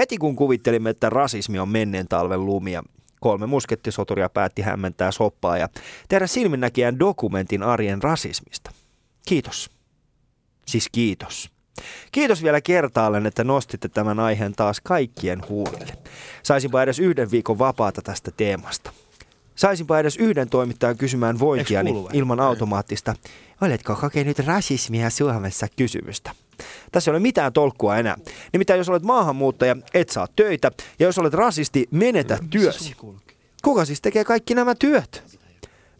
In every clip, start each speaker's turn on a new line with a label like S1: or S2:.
S1: Heti kun kuvittelimme, että rasismi on menneen talven lumia, kolme muskettisoturia päätti hämmentää soppaa ja tehdä silminnäkijän dokumentin arjen rasismista. Kiitos. Siis kiitos. Kiitos vielä kertaalleen, että nostitte tämän aiheen taas kaikkien huulille. Saisinpa edes yhden viikon vapaata tästä teemasta. Saisinpa edes yhden toimittajan kysymään vointiani ilman automaattista, oletko kokenut rasismia Suomessa kysymystä. Tässä ei ole mitään tolkkua enää. Nimittäin jos olet maahanmuuttaja, et saa töitä, ja jos olet rasisti, menetä työsi. Kuka siis tekee kaikki nämä työt?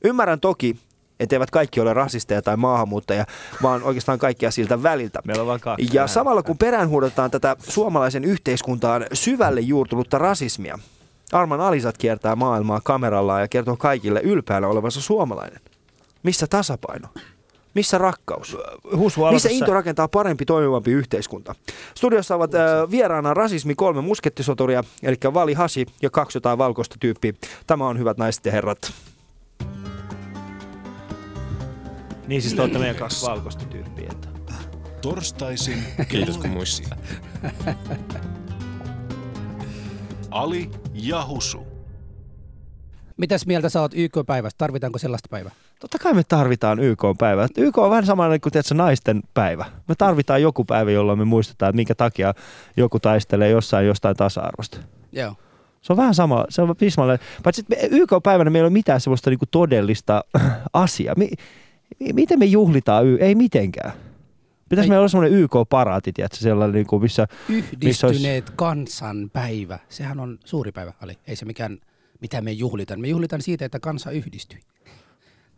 S1: Ymmärrän toki, etteivät kaikki ole rasisteja tai maahanmuuttajia, vaan oikeastaan kaikkia siltä väliltä.
S2: Meillä on vain kaksi.
S1: Ja samalla kun peräänhuudetaan tätä suomalaisen yhteiskuntaan syvälle juurtunutta rasismia, Arman Alisat kiertää maailmaa kamerallaan ja kertoo kaikille ylpeänä olevansa suomalainen. Missä tasapaino? Missä rakkaus? Missä into rakentaa parempi, toimivampi yhteiskunta? Studiossa ovat äh, vieraana rasismi kolme muskettisoturia, eli Vali Hasi ja kaksi jotain valkoista tyyppiä. Tämä on hyvät naiset ja herrat.
S2: Niin siis te olette meidän kaksi valkoista tyyppiä. Että.
S3: Torstaisin
S4: Kiitos kun muistit.
S3: Ali ja Husu.
S5: Mitäs mieltä sä oot YK-päivästä? Tarvitaanko sellaista päivää?
S1: Totta kai me tarvitaan YK-päivä. YK on vähän samanlainen kuin tiedätkö, naisten päivä. Me tarvitaan joku päivä, jolloin me muistetaan, että minkä takia joku taistelee jossain jostain tasa-arvosta.
S5: Joo.
S1: Se on vähän sama, se on pismalle. Paitsi YK-päivänä meillä ei ole mitään sellaista niinku todellista asiaa. Mi- mi- miten me juhlitaan? Y- ei mitenkään. Pitäisi
S5: Ei.
S1: meillä olla semmoinen YK-paraati, tiedätkö, sellainen, niinku, missä...
S5: Yhdistyneet kansanpäivä. Sehän on suuri päivä, Ali. Ei se mikään, mitä me juhlitaan. Me juhlitaan siitä, että kansa yhdistyi.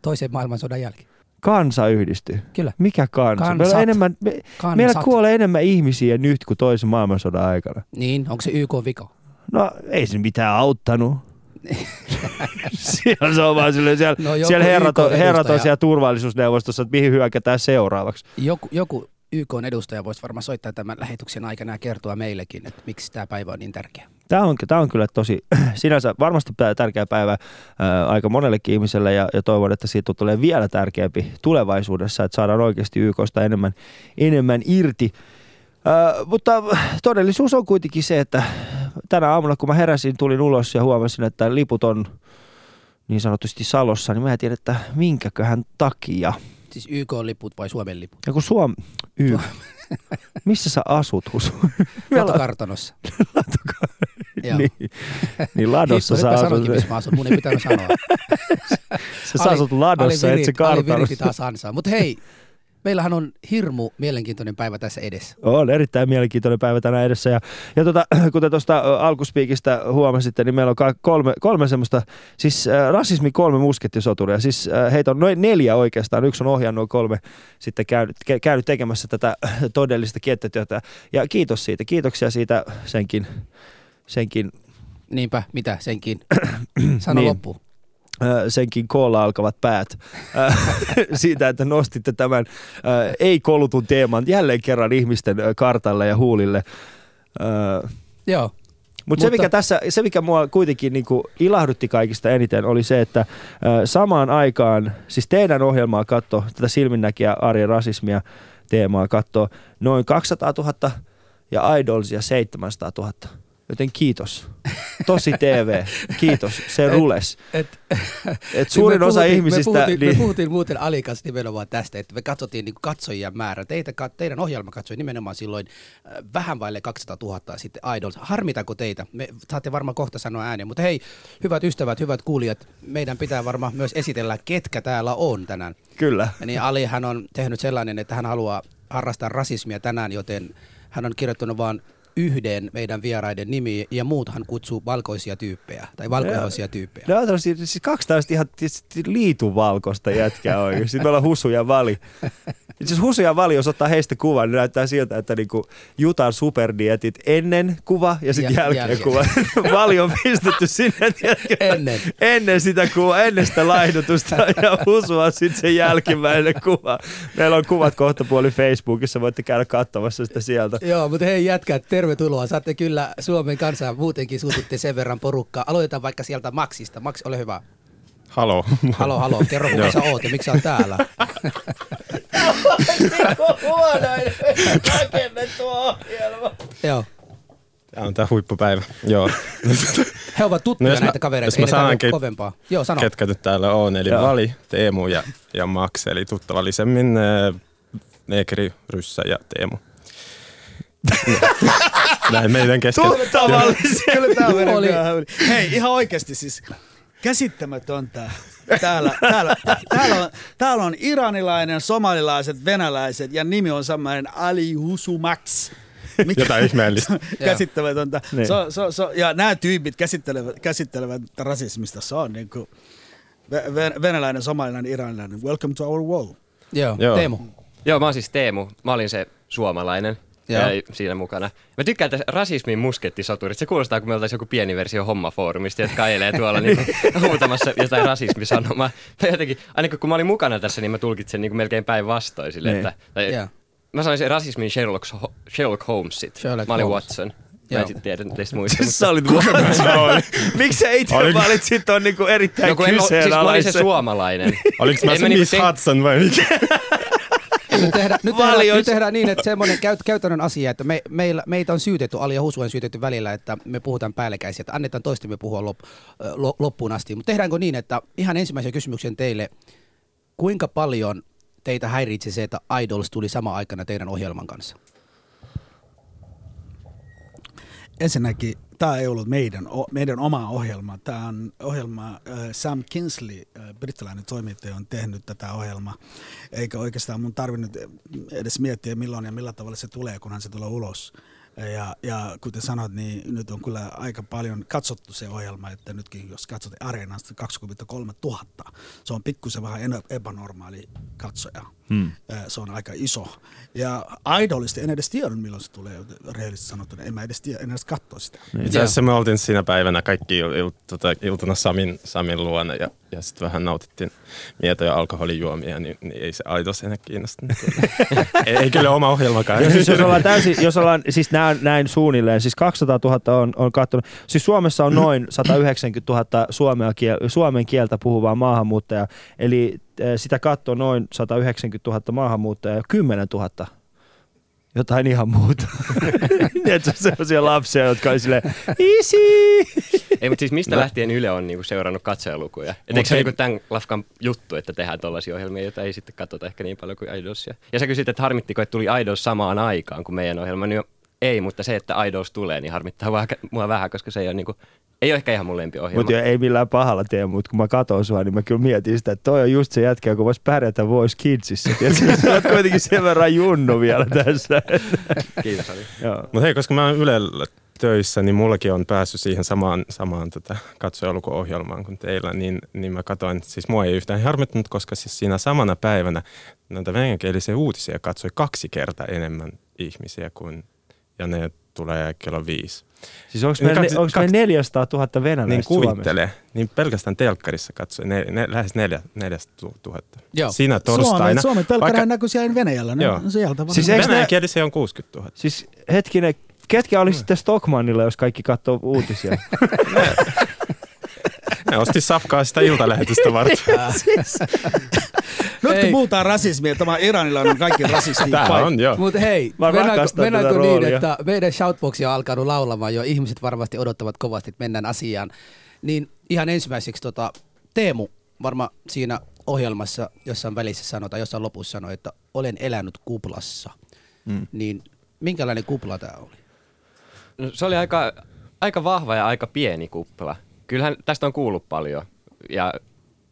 S5: Toisen maailmansodan jälkeen.
S1: Kansa yhdistyy.
S5: Kyllä.
S1: Mikä kansa?
S5: Kansat.
S1: Meillä, enemmän, me,
S5: Kansat.
S1: meillä kuolee enemmän ihmisiä nyt kuin toisen maailmansodan aikana.
S5: Niin, onko se YK vika?
S1: No ei se mitään auttanut. siellä se on vaan silleen, siellä,
S5: No
S1: siellä herrat, on, herrat on siellä turvallisuusneuvostossa, että mihin hyökätään seuraavaksi.
S5: Joku, joku YK edustaja voisi varmaan soittaa tämän lähetyksen aikana ja kertoa meillekin, että miksi tämä päivä on niin tärkeä.
S1: Tämä on, tämä on kyllä tosi, sinänsä varmasti tärkeä päivä ää, aika monellekin ihmiselle ja, ja toivon, että siitä tulee vielä tärkeämpi tulevaisuudessa, että saadaan oikeasti YKsta enemmän, enemmän irti. Ää, mutta todellisuus on kuitenkin se, että tänä aamuna kun mä heräsin, tulin ulos ja huomasin, että liput on niin sanotusti Salossa, niin mä en tiedä, että minkäköhän takia.
S5: Siis YK-liput vai Suomen liput?
S1: Ja kun Suom... Y... Missä sä asut, Husu? On-
S5: Latokartanossa.
S1: Niin, niin Ladossa
S5: mä
S1: asut.
S5: sanoinkin, missä mä asun. Mun ei pitänyt sanoa.
S1: Sä asut Ladossa, et se kartanossa.
S5: taas ansaa. Mutta hei, meillähän on hirmu mielenkiintoinen päivä tässä edessä.
S1: On erittäin mielenkiintoinen päivä tänään edessä. Ja, ja tota, kuten tuosta alkuspiikistä huomasitte, niin meillä on kolme, kolme semmoista, siis äh, rasismi kolme muskettisoturia. Siis äh, heitä on noin neljä oikeastaan. Yksi on ohjannut kolme sitten käynyt, ke- käynyt tekemässä tätä todellista kenttätyötä. Ja kiitos siitä. Kiitoksia siitä senkin, senkin
S5: Niinpä, mitä senkin. Sano
S1: Niin.
S5: loppuun.
S1: ö, senkin koolla alkavat päät siitä, että nostitte tämän ö, ei-kolutun teeman jälleen kerran ihmisten kartalle ja huulille.
S5: Joo.
S1: Mutta se, mikä tässä, se, mikä mua kuitenkin niin kuin ilahdutti kaikista eniten, oli se, että samaan aikaan, siis teidän ohjelmaa katto, tätä silminnäkiä arjen rasismia teemaa katto noin 200 000 ja Idolsia 700 000. Joten kiitos. Tosi TV. Kiitos. Se rules.
S5: Et,
S1: Et suurin
S5: me
S1: osa ihmisistä...
S5: Me puhuttiin,
S1: niin,
S5: me puhuttiin muuten Ali kanssa nimenomaan tästä, että me katsottiin niin katsojien määrä. Teitä, teidän ohjelma katsoi nimenomaan silloin äh, vähän vaille 200 000 sitten Idols. Harmitako teitä? Me saatte varmaan kohta sanoa ääneen. Mutta hei, hyvät ystävät, hyvät kuulijat, meidän pitää varmaan myös esitellä, ketkä täällä on tänään.
S1: Kyllä.
S5: Ja niin Ali hän on tehnyt sellainen, että hän haluaa harrastaa rasismia tänään, joten hän on kirjoittanut vain yhden meidän vieraiden nimi ja muut hän kutsuu valkoisia tyyppejä tai valkoihoisia tyyppejä.
S1: Ne on tällaisia, siis kaksi tällaista ihan tietysti liituvalkoista jätkää oikein. Sitten meillä on Husu ja Vali. Itse asiassa Husu ja Vali, jos ottaa heistä kuvan, niin näyttää siltä, että niinku Jutan superdietit ennen kuva ja sitten jälkeen,
S5: jälkeen.
S1: kuva. Vali on pistetty sinne tiedätkö,
S5: Ennen.
S1: ennen sitä kuvaa, ennen sitä laihdutusta ja Husu on sitten se jälkimmäinen kuva. Meillä on kuvat kohta puoli Facebookissa, voitte käydä katsomassa sitä sieltä.
S5: Joo, mutta hei jätkät, tervetuloa. Saatte kyllä Suomen kansaa muutenkin suutitte sen verran porukkaa. Aloitetaan vaikka sieltä Maxista. Max, ole hyvä.
S4: Halo.
S5: Halo, halo. Kerro, kuka sä oot ja miksi sä oot täällä.
S1: Huonoin rakennettu ohjelma.
S5: Joo.
S4: Tämä on tämä huippupäivä. Joo.
S5: He ovat tuttuja
S4: No jos mä-
S5: näitä kavereita,
S4: jos
S5: ei
S4: mä ke-
S5: kovempaa. Joo, sano.
S4: Ketkä nyt täällä on, eli
S1: Joo.
S4: Vali, Teemu ja, ja Max, eli tuttavallisemmin äh, Neekeri, Ryssä ja Teemu. Näin meidän kesken.
S1: Tuttavallisia.
S2: Kyllä kyllä hyvin. Hei, ihan oikeasti siis käsittämätöntä. Täällä, täällä, täällä, on, täällä on iranilainen, somalilaiset, venäläiset ja nimi on samainen Ali Husumax. Mikä
S4: Jotain ihmeellistä.
S2: käsittämätöntä.
S1: Niin.
S2: So, so, so, ja nämä tyypit käsittelevät, käsittelevät rasismista. Se on niin kuin ve- venäläinen, somalilainen, iranilainen. Welcome to our world.
S5: Joo,
S4: Joo.
S5: Teemu.
S6: Joo, mä oon siis Teemu. Mä olin se suomalainen.
S5: Joo.
S6: Ja siinä mukana. Mä tykkään tästä rasismin muskettisoturit. Se kuulostaa, kun me oltaisiin joku pieni versio hommafoorumista, jotka ajelee tuolla niin huutamassa jotain rasismisanomaa. Mä jotenkin, ainakin kun mä olin mukana tässä, niin mä tulkitsen niin kuin melkein päinvastoin sille,
S1: Niin.
S6: että... Tai,
S5: Joo.
S6: Mä sanoin sen rasismin Sherlock, Sherlock Holmesit.
S5: Sherlock
S6: mä olin
S5: Holmes.
S6: Watson. Mä en tiedä teistä muista.
S1: Sä olit Miksi sä itse
S4: Oliko-
S1: valitsit ton niinku erittäin
S6: No kun en, oo- siis mä olin se
S1: kyseenalaisen?
S6: suomalainen.
S4: Oliko mä se
S6: mä niinku
S4: Miss
S6: te-
S4: Hudson vai mikä?
S5: Nyt tehdään, nyt, tehdään, nyt tehdään niin, että semmoinen käyt, käytännön asia, että me, meillä, meitä on syytetty, Ali ja Husu on syytetty välillä, että me puhutaan päällekkäisiä, että annetaan toistemme puhua lop, lo, loppuun asti. Mutta tehdäänkö niin, että ihan ensimmäisen kysymyksen teille, kuinka paljon teitä häiritsi se, että Idols tuli sama aikana teidän ohjelman kanssa?
S2: Ensinnäkin tämä ei ollut meidän, meidän oma ohjelma. Tämä on ohjelma, äh, Sam Kinsley, äh, brittiläinen toimittaja, on tehnyt tätä ohjelmaa. Eikä oikeastaan mun tarvinnut edes miettiä milloin ja millä tavalla se tulee, kunhan se tulee ulos. Ja, ja kuten sanoit, niin nyt on kyllä aika paljon katsottu se ohjelma, että nytkin jos katsot Areenasta 23 000, se on pikkusen vähän epänormaali katsoja. Hmm. Se on aika iso. Ja Idolista en edes tiedä, milloin se tulee, rehellisesti sanottuna. En mä edes tiedä, en edes katsoa sitä.
S4: Itse asiassa me oltiin siinä päivänä kaikki il, il, tota, iltana Samin, Samin luona ja, ja sitten vähän nautittiin mietoja alkoholijuomia, niin, niin ei se aidos enää kiinnosta. ei, ei kyllä oma ohjelmakaan.
S1: Ja siis jos ollaan täysin, jos ollaan, siis näin, näin suunnilleen, siis 200 000 on, on katsonut, siis Suomessa on noin 190 000 suomea suomen kieltä puhuvaa maahanmuuttajaa, eli sitä katsoo noin 190 000 maahanmuuttajaa ja 10 000 jotain ihan muuta. Tiedätkö, sellaisia lapsia, jotka oli silleen, easy!
S6: Ei, mutta siis mistä no. lähtien Yle on niinku seurannut katsojalukuja? Et
S4: Mut
S6: eikö se
S4: hei-
S6: niinku tämän lafkan juttu, että tehdään tällaisia ohjelmia, joita ei sitten katsota ehkä niin paljon kuin Idolsia? Ja sä kysyt, että harmittiko, että tuli Idols samaan aikaan kuin meidän ohjelma, niin ei, mutta se, että Idols tulee, niin harmittaa mua, mua vähän, koska se ei ole, niinku, ei ole ehkä ihan mun lempiohjelma.
S1: Mutta ei millään pahalla tee, mutta kun mä katson sua, niin mä kyllä mietin sitä, että toi on just se jätkä, joka voisi pärjätä Voice Kidsissa. Tiedätkö, sä oot kuitenkin sen verran junnu vielä tässä.
S6: Kiitos.
S4: Mutta hei, koska mä oon Ylellä töissä, niin mullakin on päässyt siihen samaan, samaan tota, katsojalukuohjelmaan kuin teillä, niin, niin mä katsoin, siis mua ei yhtään harmittanut, koska siis siinä samana päivänä näitä venäjänkielisiä uutisia katsoi kaksi kertaa enemmän ihmisiä kuin, ja ne tulee kello viisi.
S1: Siis onko
S4: Niin
S1: meillä,
S4: kaksi-
S1: onko meillä
S4: kaksi-
S1: 400 000 venäläistä
S4: Niin
S1: Suomessa?
S4: kuvittele, niin pelkästään telkkarissa katsoi ne, ne, lähes neljä, neljästä tu- tuhatta.
S5: Joo.
S4: Siinä torstaina.
S2: Suomen, Suomen telkkarihan
S4: vaikka-
S2: näkyy siellä Venäjällä. Ne
S4: Joo.
S2: on sieltä vaan.
S1: Siis eikö ne-
S4: Venäjänkielisiä on 60 000.
S1: Siis hetkinen, ketkä olisi sitten Stockmannilla, jos kaikki katsoo uutisia?
S4: Ne osti safkaa sitä iltalähetystä varten.
S2: Nyt
S5: Ei.
S2: kun puhutaan rasismia, tämä iranilainen on kaikki rasisti.
S4: Tää on joo.
S5: Mutta hei,
S1: Mä
S5: mennäänkö, niin,
S1: roolia.
S5: että meidän shoutboxi on alkanut laulamaan jo, ihmiset varmasti odottavat kovasti, että mennään asiaan. Niin ihan ensimmäiseksi tota, Teemu varmaan siinä ohjelmassa jossain välissä sanoi tai jossain lopussa sanoi, että olen elänyt kuplassa. Mm. Niin minkälainen kupla tämä oli?
S6: No, se oli aika, aika vahva ja aika pieni kupla. Kyllähän tästä on kuullut paljon. Ja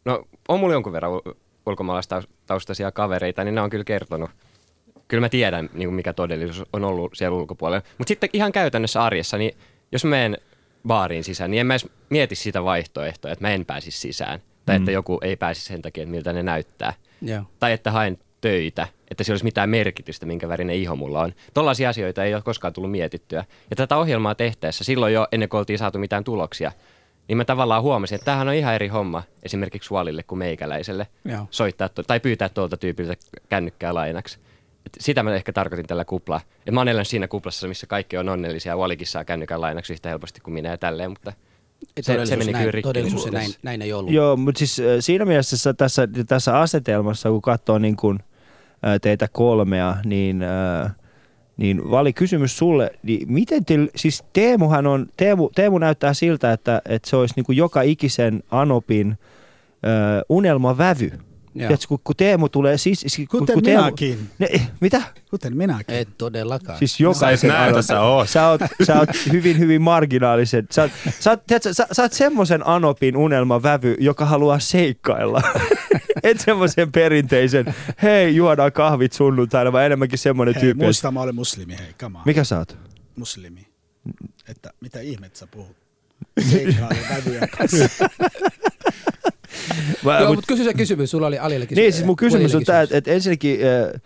S6: no, on mulla jonkun verran ul- ulkomaalaistaustaisia kavereita, niin ne on kyllä kertonut. Kyllä mä tiedän, niin kuin mikä todellisuus on ollut siellä ulkopuolella. Mutta sitten ihan käytännössä arjessa, niin jos mä menen baariin sisään, niin en mä edes mieti sitä vaihtoehtoa, että mä en pääsisi sisään. Tai että joku ei pääsisi sen takia, että miltä ne näyttää.
S5: Joo.
S6: Tai että haen töitä, että sillä olisi mitään merkitystä, minkä värinen iho mulla on. Tollaisia asioita ei ole koskaan tullut mietittyä. Ja tätä ohjelmaa tehtäessä, silloin jo ennen kuin oltiin saatu mitään tuloksia, niin mä tavallaan huomasin, että tämähän on ihan eri homma esimerkiksi Suolille kuin meikäläiselle
S5: Joo.
S6: soittaa to- tai pyytää tuolta tyypiltä kännykkää lainaksi. Et sitä mä ehkä tarkoitin tällä kupla. Et mä oon elänyt siinä kuplassa, missä kaikki on onnellisia. Walikin saa kännykän lainaksi yhtä helposti kuin minä ja tälleen, mutta
S5: Et
S6: Se- se meni
S5: näin,
S6: kyllä rikki
S5: Todellisuus se näin, näin ei ollut.
S1: Joo, mutta siis äh, siinä mielessä sä tässä, tässä asetelmassa, kun katsoo niin kuin, äh, teitä kolmea, niin äh, Niin Vali, kysymys sulle, niin miten te, siis Teemuhan on, Teemu, Teemu näyttää siltä, että, että se olisi niin kuin joka ikisen Anopin ö, unelmavävy. Tiedätkö, kun, kun Teemu tulee siis... siis kun,
S2: Kuten
S1: kun Teemu,
S2: minäkin.
S1: ne, mitä?
S2: Kuten minäkin.
S5: Et todellakaan.
S1: Siis
S4: Sä et näytä,
S1: Anopin-
S4: sä oot.
S1: Sä oot, sä oot hyvin, hyvin marginaalisen. Sä, oot- sä, oot, tiedätkö, sä, sä oot semmoisen Anopin unelmavävy, joka haluaa seikkailla. Et semmoisen perinteisen, hei juodaan kahvit sunnuntaina, vaan enemmänkin semmoinen
S2: Hei,
S1: tyyppi.
S2: muista mä olen muslimi, hei, come on.
S1: Mikä sä oot?
S2: Muslimi. Että mitä ihmettä sä puhut? Seikkailu vävyjen kanssa.
S1: Mä,
S5: Joo,
S1: mut-
S5: mutta kysy se kysymys, sulla oli Alille kysymys.
S1: Niin, siis mun kysymys on tämä, että, että ensinnäkin, äh,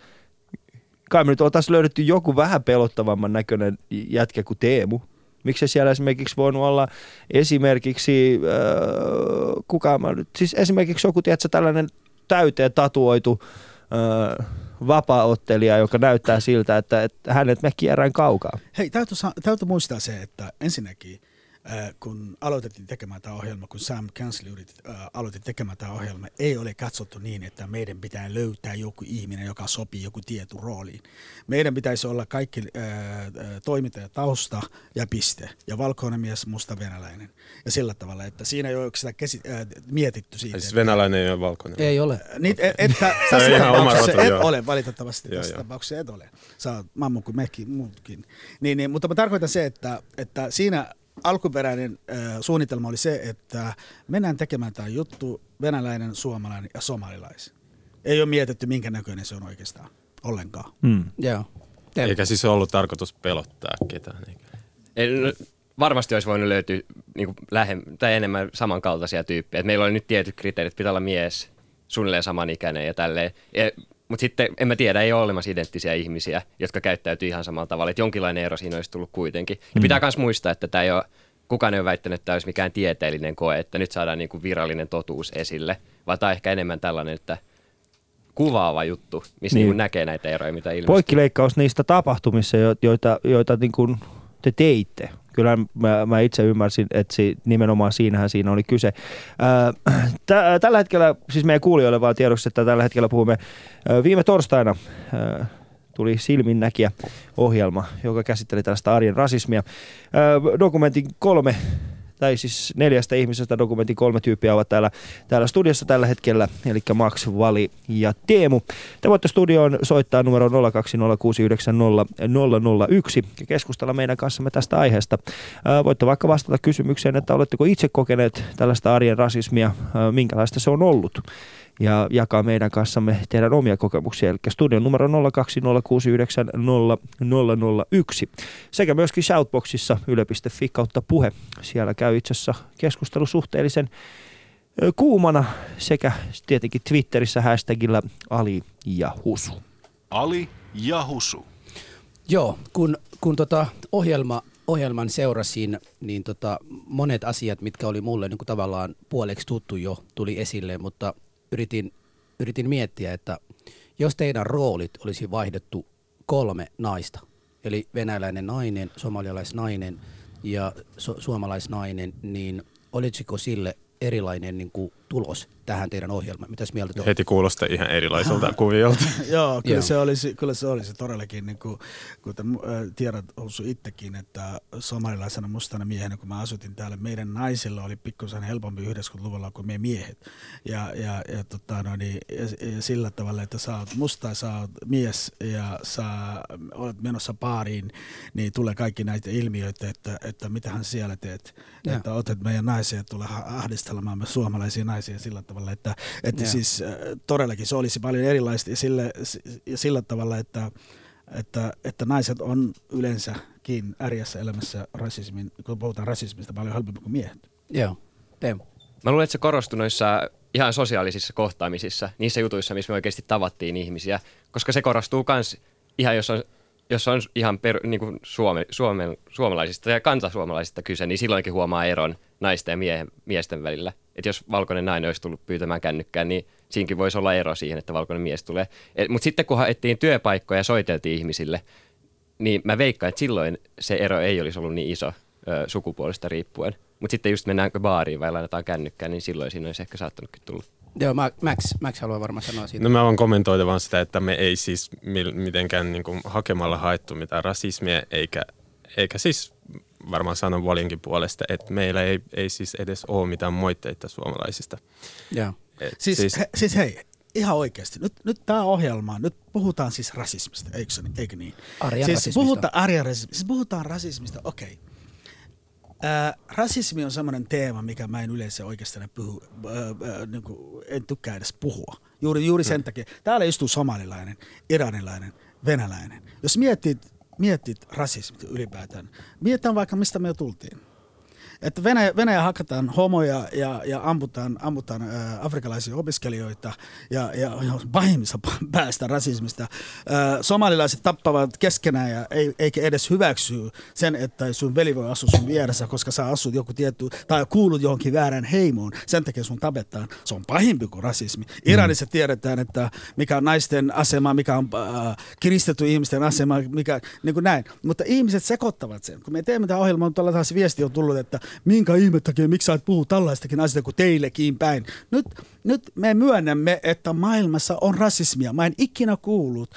S1: kai me nyt oltaisiin löydetty joku vähän pelottavamman näköinen jätkä kuin Teemu. Miksi siellä esimerkiksi voinut olla esimerkiksi, äh, kuka mä nyt, siis esimerkiksi joku, tiedätkö, tällainen täyteen tatuoitu äh, vapaaottelija, joka näyttää siltä, että, että hänet me kierrän kaukaa.
S2: Hei, täytyy, täytyy muistaa se, että ensinnäkin äh, kun aloitettiin tekemään tämä ohjelma, kun Sam yritti, äh, aloitti tekemään tämä ohjelma, ei ole katsottu niin, että meidän pitää löytää joku ihminen, joka sopii joku tietty rooliin. Meidän pitäisi olla kaikki äh, äh, toiminta tausta ja piste, ja valkoinen mies, musta venäläinen. Ja sillä tavalla, että siinä ei ole sitä kesi- äh, mietitty siitä.
S4: Siis venäläinen ei ole valkoinen.
S5: Ei ole.
S2: niin, et, että
S4: Se on
S2: tässä
S4: ihan oma
S2: tapauksessa
S4: rotu,
S2: et
S4: joo.
S2: ole, valitettavasti
S4: Joo,
S2: tässä
S4: joo.
S2: tapauksessa et ole. Sä oot mammu kuin mekin muutkin. Niin, niin, mutta mä tarkoitan se, että, että siinä alkuperäinen äh, suunnitelma oli se, että mennään tekemään tämä juttu venäläinen, suomalainen ja somalilais. Ei ole mietitty, minkä näköinen se on oikeastaan ollenkaan.
S1: Hmm.
S5: Joo.
S4: Eikä siis ollut tarkoitus pelottaa ketään. eikä.
S6: Ei, no, varmasti olisi voinut löytyä niin kuin lähem, tai enemmän samankaltaisia tyyppejä. Et meillä oli nyt tietyt kriteerit, pitää olla mies, suunnilleen samanikäinen ja tälleen. Ja, mutta sitten, en mä tiedä, ei ole olemassa identtisiä ihmisiä, jotka käyttäytyy ihan samalla tavalla. Että jonkinlainen ero siinä olisi tullut kuitenkin. Ja pitää myös muistaa, että tämä ei ole, kukaan ei ole väittänyt, että tämä olisi mikään tieteellinen koe, että nyt saadaan niin kuin virallinen totuus esille. Vaan tämä on ehkä enemmän tällainen, että kuvaava juttu, missä
S1: Niin.
S6: niin. Näkee näitä eroja, mitä ilmestyy.
S1: Poikkileikkaus niistä tapahtumissa, jo- joita, joita niin kuin te teitte. Kyllä mä, mä itse ymmärsin, että si, nimenomaan siinähän siinä oli kyse. Ää, tä, tällä hetkellä, siis meidän kuulijoille vaan tiedoksi, että tällä hetkellä puhumme ää, viime torstaina tuli Silminnäkijä ohjelma, joka käsitteli tällaista arjen rasismia. Dokumentin kolme tai siis neljästä ihmisestä dokumentin kolme tyyppiä ovat täällä, täällä studiossa tällä hetkellä, eli Max, Vali ja Teemu. Te voitte studioon soittaa numero 020690001 ja keskustella meidän kanssamme tästä aiheesta. Voitte vaikka vastata kysymykseen, että oletteko itse kokeneet tällaista arjen rasismia, minkälaista se on ollut ja jakaa meidän kanssamme teidän omia kokemuksia. Eli studion numero 020690001 sekä myöskin Shoutboxissa yle.fi kautta puhe. Siellä käy itse asiassa keskustelu suhteellisen kuumana sekä tietenkin Twitterissä hashtagillä Ali ja Husu.
S3: Ali ja Husu.
S5: Joo, kun, kun tota ohjelma, ohjelman seurasin, niin tota monet asiat, mitkä oli mulle niin kuin tavallaan puoleksi tuttu jo, tuli esille, mutta yritin, yritin miettiä, että jos teidän roolit olisi vaihdettu kolme naista, eli venäläinen nainen, somalialaisnainen ja su- suomalaisnainen, niin olisiko sille erilainen niin kuin, tulos tähän teidän ohjelmaan? Mitäs mieltä te?
S4: Heti kuulostaa ihan erilaiselta kuviolta.
S2: Joo, kyllä,
S5: Joo.
S2: Se olisi, kyllä se olisi todellakin, niin kuin, kuten äh, tiedät Hulsu itsekin, että somalilaisena mustana miehenä, kun mä asutin täällä, meidän naisilla oli pikkusen helpompi 90-luvulla kuin me miehet. Ja, ja, ja, tota, no, niin, ja, ja sillä tavalla, että sä oot musta, sä oot mies ja sä olet menossa baariin, niin tulee kaikki näitä ilmiöitä, että, että mitähän siellä teet.
S5: Joo.
S2: Että otat meidän naisia ja tulee ahdistelemaan me suomalaisia naisia sillä tavalla, että, että
S5: Joo.
S2: siis äh, todellakin se olisi paljon erilaista ja sillä, ja sillä tavalla, että, että, että naiset on yleensäkin ärjässä elämässä rasismin, kun puhutaan rasismista, paljon helpompi kuin miehet.
S5: Joo, Teemu.
S6: Mä luulen, että se korostui noissa ihan sosiaalisissa kohtaamisissa, niissä jutuissa, missä me oikeasti tavattiin ihmisiä, koska se korostuu myös ihan, jos on, jos on ihan per, niin kuin Suome, Suomen, suomalaisista ja kansasuomalaisista kyse, niin silloinkin huomaa eron naisten ja miehen, miesten välillä. Että jos valkoinen nainen olisi tullut pyytämään kännykkään, niin siinäkin voisi olla ero siihen, että valkoinen mies tulee. Mutta sitten kun haettiin työpaikkoja ja soiteltiin ihmisille, niin mä veikkaan, että silloin se ero ei olisi ollut niin iso ö, sukupuolesta riippuen. Mutta sitten just mennäänkö baariin vai lainataan kännykkään, niin silloin siinä olisi ehkä saattanutkin tulla
S5: Joo, Ma- Max, Max haluaa varmaan sanoa siitä.
S4: No mä voin kommentoida vaan sitä, että me ei siis mitenkään niin kuin hakemalla haettu mitään rasismia, eikä, eikä siis varmaan sanon Volinkin puolesta, että meillä ei, ei siis edes ole mitään moitteita suomalaisista.
S5: Joo.
S4: Et
S2: Siis, siis, he, siis hei, ihan oikeasti. Nyt, nyt tämä ohjelma, nyt puhutaan siis rasismista, eikö, se, eikö niin?
S5: Arjen
S2: siis
S5: rasismista.
S2: Puhutaan, arjen rasismista. Siis puhutaan rasismista, okei. Ää, rasismi on semmoinen teema, mikä mä en yleensä oikeastaan puhu, ää, ää, niin kuin, en tykkää edes puhua. Juuri, juuri sen takia. Täällä istuu somalilainen, iranilainen, venäläinen. Jos mietit, mietit rasismia ylipäätään, mietitään vaikka mistä me tultiin. Että Venäjä, Venäjä hakataan homoja ja, ja ammutaan, ammutaan ää, afrikalaisia opiskelijoita ja, ja, ja pahimmissa päästä rasismista. Ää, somalilaiset tappavat keskenään ja ei, eikä edes hyväksy sen, että sun veli voi asua sun vieressä, koska sä asut joku tietty, tai kuulut johonkin väärään heimoon. Sen takia sun tapetaan. Se on pahimpi kuin rasismi. Iranissa tiedetään, että mikä on naisten asema, mikä on äh, kiristetty ihmisten asema, mikä, niin kuin näin. Mutta ihmiset sekoittavat sen. Kun me teemme tämä ohjelma, tuolla taas viesti on tullut, että minkä ihme takia, miksi sä et puhu tällaistakin asioista kuin teillekin päin. Nyt, nyt me myönnämme, että maailmassa on rasismia. Mä en ikinä kuullut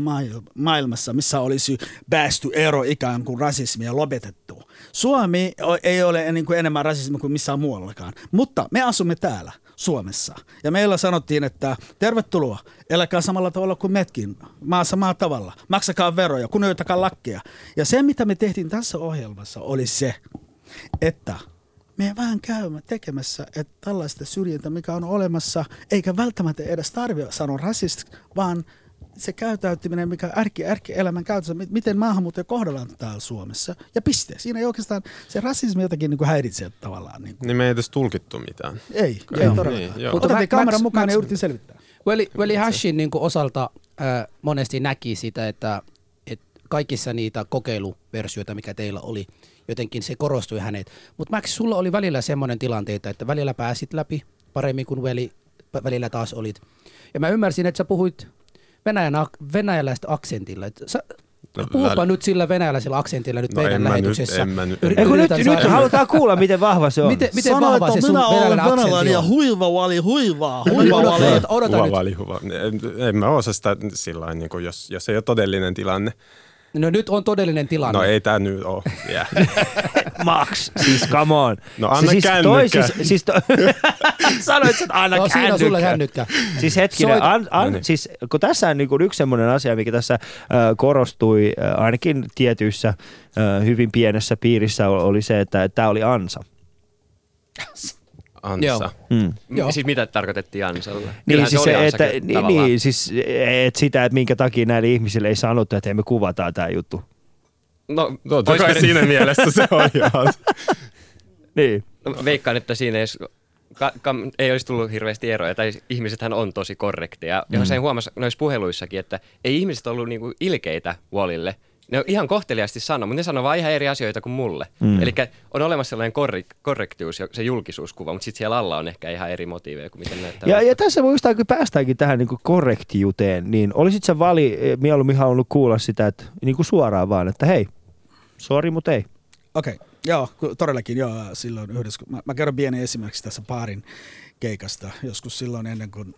S2: mail- maailmassa, missä olisi päästy ero ikään kuin rasismia lopetettu. Suomi ei ole niin kuin enemmän rasismia kuin missään muuallakaan, mutta me asumme täällä. Suomessa. Ja meillä sanottiin, että tervetuloa, eläkää samalla tavalla kuin metkin, maa samalla tavalla, maksakaa veroja, kunnioitakaa lakkeja. Ja se, mitä me tehtiin tässä ohjelmassa, oli se, että me vähän käymme tekemässä että tällaista syrjintä, mikä on olemassa, eikä välttämättä edes tarvitse sanoa rasist, vaan se käyttäytyminen, mikä ärki, ärki elämän käytössä, mi- miten maahanmuuttajia kohdellaan täällä Suomessa. Ja piste. Siinä ei oikeastaan se rasismi jotakin niin kuin häiritsee tavallaan. Niin, kuin.
S4: Niin me ei edes tulkittu mitään.
S2: Ei,
S4: Joo.
S2: ei todellakaan.
S4: Niin, joo.
S5: Mutta
S2: Otettiin
S5: Max-
S2: kameran mukaan
S5: Max-
S2: ja yritin selvittää.
S5: Veli, veli Hashin niin osalta äh, monesti näki sitä, että, että kaikissa niitä kokeiluversioita, mikä teillä oli, jotenkin se korostui hänet. Mutta Max, sulla oli välillä semmoinen tilanteita, että välillä pääsit läpi paremmin kuin veli, välillä taas olit. Ja mä ymmärsin, että sä puhuit venäjän, venäjäläistä aksentilla. Et sä,
S4: No,
S5: puhupa
S4: väl-
S5: nyt sillä venäläisellä aksentilla nyt
S4: No
S5: meidän
S4: nyt-
S5: lähetyksessä.
S4: en mä nyt-
S1: nyt,
S5: yritän
S1: nyt
S5: saada-
S1: halutaan kuulla, miten vahva se on.
S5: Miten, miten vahva se sun venäläinen aksentti on?
S2: huiva vali huivaa,
S5: Odota, odota, odota
S4: Huva
S5: nyt.
S4: vali, huva. En, en mä osaa sitä sillä niin kuin jos, jos ei ole todellinen tilanne.
S5: No nyt on todellinen tilanne.
S4: No ei tää nyt ole. Yeah.
S1: Max, siis come on.
S4: No anna
S1: siis
S4: kännykkä.
S1: siis, siis to, sanoit, että anna
S5: no siinä on sulle
S1: kännykkä.
S5: kännykkä.
S1: Siis hetkinen,
S5: Soit-
S1: an, an,
S4: No niin.
S1: siis, kun tässä on niin kuin yksi semmoinen asia, mikä tässä äh, korostui äh, ainakin tietyissä äh, hyvin pienessä piirissä oli se, että tämä oli ansa.
S4: Ansa.
S5: Joo.
S1: Mm.
S5: Joo.
S6: Siis mitä tarkoitettiin Ansalla?
S1: Niin,
S6: Kyllähän
S1: siis
S6: se oli
S1: se, että, niin, niin, siis et sitä, että minkä takia näille ihmisille ei sanottu, että me kuvataan tämä juttu.
S6: No,
S4: Totta
S6: vois
S4: kai siinä mielessä se on ihan.
S1: Niin.
S6: No, veikkaan, että siinä ei, olisi- ka, ka, ei olisi tullut hirveästi eroja, tai ihmisethän on tosi korrekteja. Mm. Johon sen huomasi noissa puheluissakin, että ei ihmiset ollut niinku ilkeitä Wallille. Ne on ihan kohteliaasti sano, mutta ne sanoo vaan ihan eri asioita kuin mulle. Mm. Eli on olemassa sellainen korri- korrektius ja se julkisuuskuva, mutta sitten siellä alla on ehkä ihan eri motiiveja kuin miten näyttää.
S1: Ja, ja tässä muistaa, kun päästäänkin tähän niin kuin korrektiuteen, niin olisit sä vali eh, mieluummin halunnut kuulla sitä että, niin kuin suoraan vaan, että hei, sori, mutta ei.
S2: Okei, okay. joo, todellakin joo, silloin yhdessä, mä, mä kerron pieni esimerkiksi tässä paarin keikasta, joskus silloin ennen kuin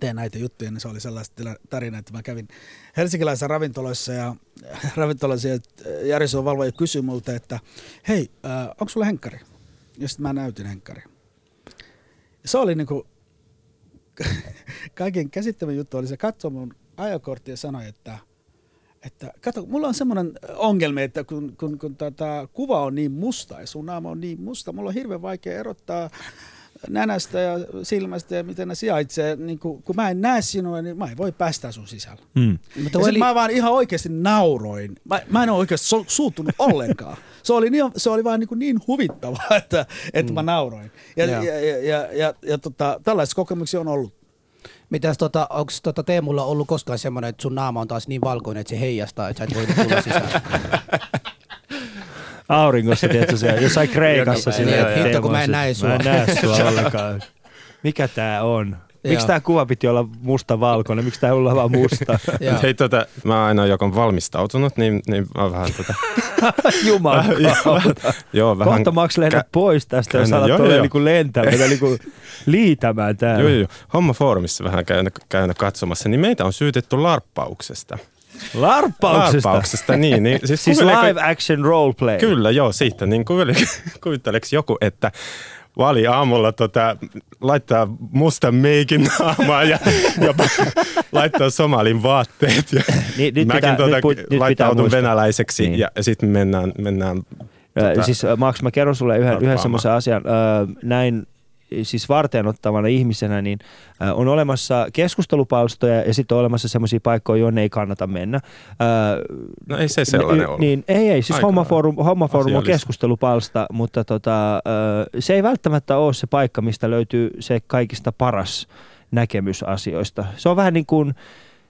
S2: teen näitä juttuja, niin se oli sellaista tarinaa, että mä kävin helsinkiläisissä ravintoloissa ja ravintoloissa ja Jari valvoja kysyi multa, että hei, äh, onko sulla henkkari? Ja sitten mä näytin henkkari. Ja se oli niinku, kaiken käsittävän juttu oli se katsoi mun ajokortti ja sanoi, että että kato, mulla on semmoinen ongelma, että kun, kun, kun tota, kuva on niin musta ja sun naama on niin musta, mulla on hirveän vaikea erottaa nenästä ja silmästä ja miten ne sijaitsee. Niin kun, kun mä en näe sinua, niin mä en voi päästä sun sisällä.
S1: Mm.
S5: Mutta
S2: Ja
S5: Veli-
S2: mä vaan ihan oikeasti nauroin. Mä, mä en ole oikeasti so, suuttunut ollenkaan. Se oli, niin, se oli vaan niin, niin huvittavaa, että, että mm. mä nauroin. Ja,
S5: Joo.
S2: ja, ja, ja, ja, ja tota, tällaisia kokemuksia on ollut.
S5: Mitäs tota, onko tota Teemulla ollut koskaan semmoinen, että sun naama on taas niin valkoinen, että se heijastaa, että sä et voi tulla sisään?
S1: Auringossa, tiedätkö se, jossain Kreikassa.
S6: Päivä,
S1: että
S5: joo. Hitto, kun mä en näe
S1: se- Mä en
S5: sua.
S1: näe sua ollenkaan. Mikä tää on? Miksi tämä kuva piti olla musta-valkoinen? Miksi tämä ei olla vaan musta?
S4: Hei, tota, mä oon aina joko valmistautunut, niin, niin mä oon vähän tota,
S1: Jumala.
S4: joo, vähän...
S1: Kohta Max
S4: kä-
S1: pois tästä, jos alat
S4: joo.
S1: niinku lentämään, niinku liitämään täällä.
S4: Joo, joo. Homma Foorumissa vähän käynyt, käynyt katsomassa, niin meitä on syytetty larppauksesta.
S1: Larppauksesta.
S4: Larppauksesta, niin. niin siis
S1: Siis live action roleplay.
S4: Kyllä, joo, siitä. Niin kuvittele- kuvitteleeko joku, että vali aamulla tota, laittaa mustan meikin naamaan ja, ja laittaa somalin vaatteet. Ja
S1: Niin, nyt
S4: mäkin
S1: pitää-
S4: tota,
S1: nyt nyt
S4: laittaudun venäläiseksi
S1: Niin.
S4: ja, sitten mennään, mennään tota,
S1: Siis Max, mä kerron sulle yhden, yhden semmoisen asian. Ö, Näin siis varteenottavana ihmisenä, niin ö, on olemassa keskustelupalstoja ja sitten on olemassa semmoisia paikkoja, jonne ei kannata mennä. Ö,
S4: no ei se sellainen ollut.
S1: niin, ei, ei, siis Hommaforum, Hommaforum on keskustelupalsta, mutta tota, ö, se ei välttämättä ole se paikka, mistä löytyy se kaikista paras näkemys asioista. Se on vähän niin kuin,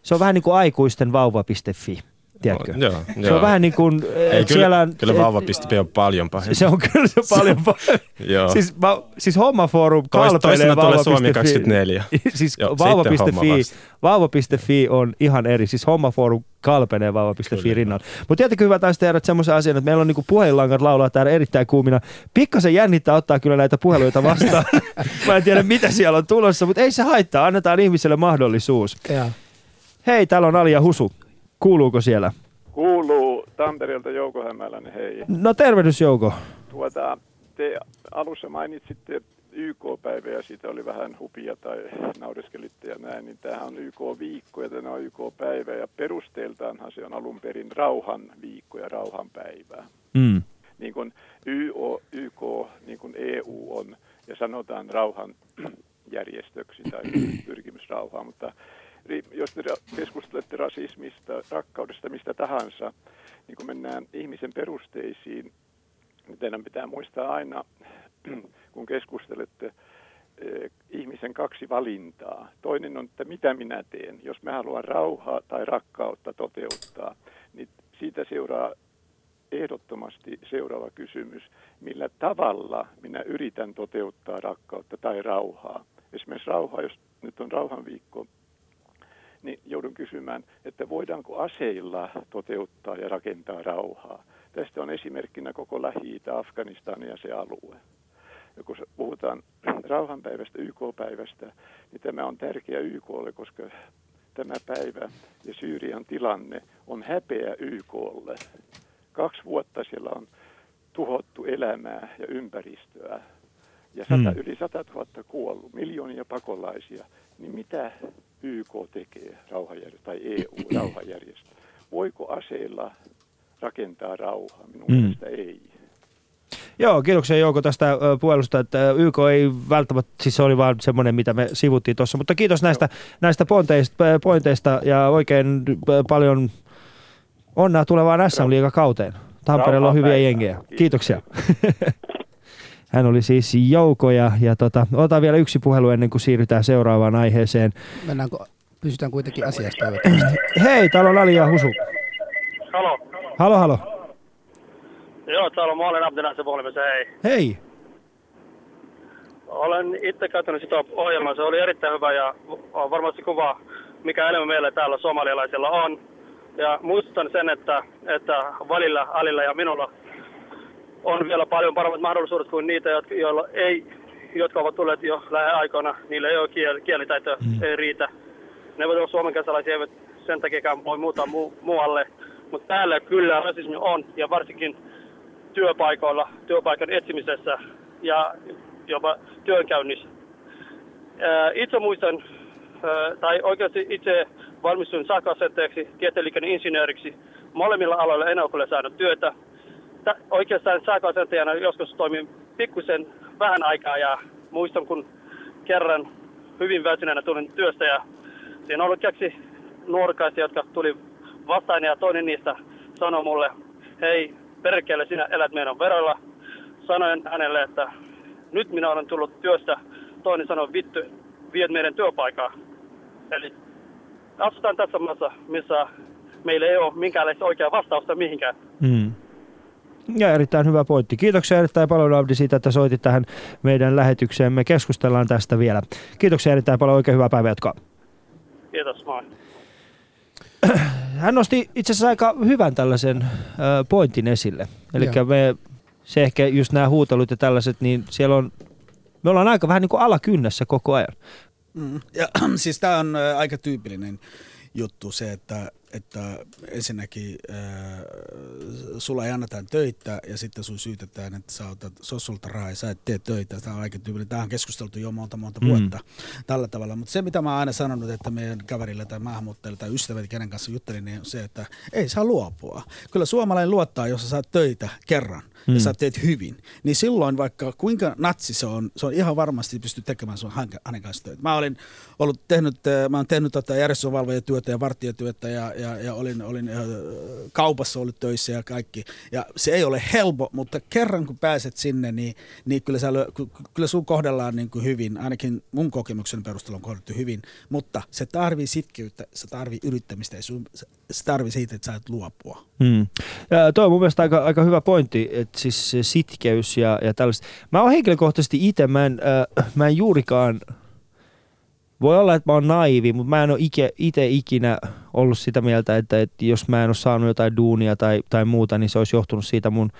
S1: se on vähän niin kuin aikuisten vauva.fi, tiedätkö?
S4: No, joo,
S1: Se
S4: joo.
S1: on vähän niin kuin,
S4: ei,
S1: et
S4: kyllä,
S1: siellä on,
S4: kyllä
S1: et-
S4: vauva.fi on paljon pahempi.
S1: se on kyllä se paljon paljon.
S4: Joo.
S1: Siis, va, siis Hommaforum kalpeilee
S4: toisena tulee
S1: vauva.fi.
S4: Suomi 24.
S1: siis vauva.fi, vauva.fi on ihan eri. Siis Hommaforum kalpenee vauva.fi rinnalla. Mutta tiedätkö hyvä taisi tehdä semmoisen asian, että meillä on niinku puhelinlangat laulaa täällä erittäin kuumina. Pikkasen jännittää ottaa kyllä näitä puheluita vastaan. Mä en tiedä mitä siellä on tulossa, mutta ei se haittaa. Annetaan ihmiselle mahdollisuus.
S5: Joo.
S1: Hei, täällä on Alia Husu. Kuuluuko siellä?
S7: Kuuluu Tampereelta Jouko Hämäläinen, hei.
S1: No tervehdys Jouko.
S7: Tuota, te alussa mainitsitte YK-päivä ja siitä oli vähän hupia tai naureskelitte ja näin, niin tämähän on YK-viikko ja tämä on YK-päivä ja perusteeltaanhan se on alun perin rauhan viikko ja rauhan päivä.
S1: Mm.
S7: Niin kuin YO, YK, niin kuin EU on ja sanotaan rauhan järjestöksi tai pyrkimys rauhaan, mutta jos te keskustelette rasismista, rakkaudesta, mistä tahansa, niin kun mennään ihmisen perusteisiin, niin teidän pitää muistaa aina, kun keskustelette eh, ihmisen kaksi valintaa. Toinen on, että mitä minä teen. Jos mä haluan rauhaa tai rakkautta toteuttaa, niin siitä seuraa ehdottomasti seuraava kysymys. Millä tavalla minä yritän toteuttaa rakkautta tai rauhaa? Esimerkiksi rauhaa, jos nyt on rauhanviikko, niin joudun kysymään, että voidaanko aseilla toteuttaa ja rakentaa rauhaa. Tästä on esimerkkinä koko Lähi-Itä, Afganistan ja se alue. Ja kun puhutaan rauhanpäivästä, YK-päivästä, niin tämä on tärkeä YKlle, koska tämä päivä ja Syyrian tilanne on häpeä YKlle. Kaksi vuotta siellä on tuhottu elämää ja ympäristöä ja sata,
S1: Hmm.
S7: yli 100 000 kuollut, miljoonia pakolaisia, niin mitä YK tekee, rauhanjärjestö tai EU, rauhanjärjestö? Voiko aseilla rakentaa rauhaa? Minun
S1: Hmm.
S7: mielestä ei.
S1: Joo, kiitoksia Jouko tästä ö, puhelusta, että YK ei välttämättä, siis se oli vaan semmoinen, mitä me sivuttiin tuossa, mutta kiitos näistä, näistä pointeista, pointeista ja oikein paljon onnea tulevaan SM kauteen. Tampereella on hyviä jengejä. Kiitoksia. Hän oli siis Jouko ja, ja tota, otetaan vielä yksi puhelu ennen kuin siirrytään seuraavaan aiheeseen.
S5: Mennäänkö, pysytään kuitenkin asiasta.
S1: Hei, täällä on Ali ja Husu.
S8: Halo.
S1: Halo, halo.
S8: Joo, täällä on Maalin Abdinassa puhelimessa, hei.
S1: Hei.
S8: Olen itse käyttänyt sitä ohjelmaa, se oli erittäin hyvä ja on varmasti kuva, mikä elämä meillä täällä somalialaisilla on. Ja muistutan sen, että, että Valilla, Alilla ja minulla on vielä paljon paremmat mahdollisuudet kuin niitä, jotka, joilla ei, jotka ovat tulleet jo lähiaikoina. Niillä ei ole kiel, kielitaito, mm. ei riitä. Ne eivät ole suomen kansalaisia, eivät sen takia voi muuttaa mu, muualle. Mutta täällä kyllä rasismi on, ja varsinkin työpaikoilla, työpaikan etsimisessä ja jopa työnkäynnissä. Itse muistan, tai oikeasti itse valmistuin sähköasenteeksi, tieteellikäinen insinööriksi. Molemmilla aloilla en ole kyllä saanut työtä. Oikeastaan sähköasentajana joskus toimin pikkusen vähän aikaa ja muistan, kun kerran hyvin väsyneenä tulin työstä ja siinä ollut kaksi nuorkaisia, jotka tuli vastaan ja toinen niistä sanoi mulle, hei perkele, sinä elät meidän veroilla. Sanoin hänelle, että nyt minä olen tullut työstä. Toinen sanoi, vittu, viet meidän työpaikkaa. Eli asutaan tässä maassa, missä meillä ei ole minkäänlaista oikeaa vastausta mihinkään.
S1: Mm. Ja erittäin hyvä pointti. Kiitoksia erittäin paljon Abdi siitä, että soitit tähän meidän lähetykseen. Me keskustellaan tästä vielä. Kiitoksia erittäin paljon. Oikein hyvää päivää
S8: Kiitos, moi.
S1: Hän nosti itse asiassa aika hyvän tällaisen pointin esille. Eli me, se ehkä just nämä huutelut ja tällaiset, niin siellä on, me ollaan aika vähän niin kuin alakynnässä koko ajan.
S2: Mm. Ja, siis tämä on aika tyypillinen juttu se, että, että ensinnäkin äh, sulla ei anneta töitä ja sitten sun syytetään, että sä otat sossulta rahaa ja sä et tee töitä. Tämä on aika tyypillinen. Tämä on keskusteltu jo monta monta
S1: Mm.
S2: vuotta tällä tavalla. Mutta se, mitä mä oon aina sanonut, että meidän kaverille tai maahanmuuttajille tai ystävät, kenen kanssa juttelin, niin on se, että ei saa luopua. Kyllä suomalainen luottaa, jos sä saat töitä kerran
S1: Mm.
S2: ja sä teet hyvin, niin silloin vaikka kuinka natsi se on, se on ihan varmasti pysty tekemään sun hänen kanssa töitä. Mä olin ollut tehnyt, mä oon tehnyt tota järjestönvalvojatyötä ja vartijatyötä ja, ja, ja olin, olin äh, kaupassa ollut töissä ja kaikki. Ja se ei ole helppo, mutta kerran kun pääset sinne, niin, niin kyllä, sä, kyllä sun kohdellaan niin kuin hyvin, ainakin mun kokemuksen perusteella on kohdeltu hyvin, mutta se tarvii sitkeyttä, se tarvii yrittämistä ja sun, se- tarvii siitä, että sä et luopua.
S1: Hmm. Ja toi on mun mielestä aika, aika hyvä pointti, että siis sitkeys ja, ja tällaista. Mä oon henkilökohtaisesti itse, mä äh, mä en juurikaan, voi olla, että mä oon naivi, mutta mä en ole itse ikinä ollut sitä mieltä, että, että jos mä en ole saanut jotain duunia tai, tai muuta, niin se olisi johtunut siitä mun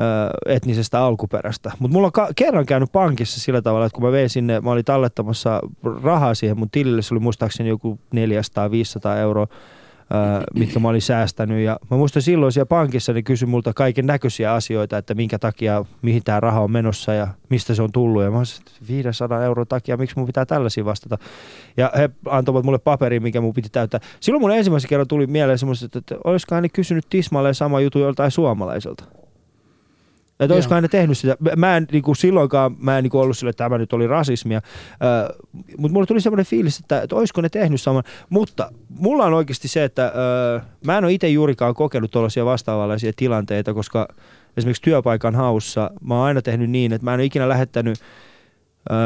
S1: äh, etnisestä alkuperästä. Mutta mulla on ka- kerran käynyt pankissa sillä tavalla, että kun mä vein sinne, mä olin tallettamassa rahaa siihen mun tilille, se oli muistaakseni joku 400-500 euroa, ää, mitkä mä olin säästänyt. Ja mä muistan silloin siellä pankissa, ne kysyi multa kaiken näköisiä asioita, että minkä takia, mihin tämä raha on menossa ja mistä se on tullut. Ja mä olisin, että 500 euron takia, miksi mun pitää tällaisia vastata. Ja he antoivat mulle paperin, mikä mun piti täyttää. Silloin mun ensimmäisen kerran tuli mieleen semmoiset, että olisiko ne kysynyt tismalleen sama jutu joltain suomalaiselta. Että olisiko ne tehnyt sitä. Mä- en niin kuin silloinkaan, mä en niin kuin ollut sille, että tämä nyt oli rasismia, öö, mutta mulle tuli semmoinen fiilis, että, että olisiko ne tehnyt saman. Mutta mulla on oikeasti se, että öö, mä en ole itse juurikaan kokenut tuollaisia vastaavanlaisia tilanteita, koska esimerkiksi työpaikan haussa mä oon aina tehnyt niin, että mä en ole ikinä lähettänyt, öö,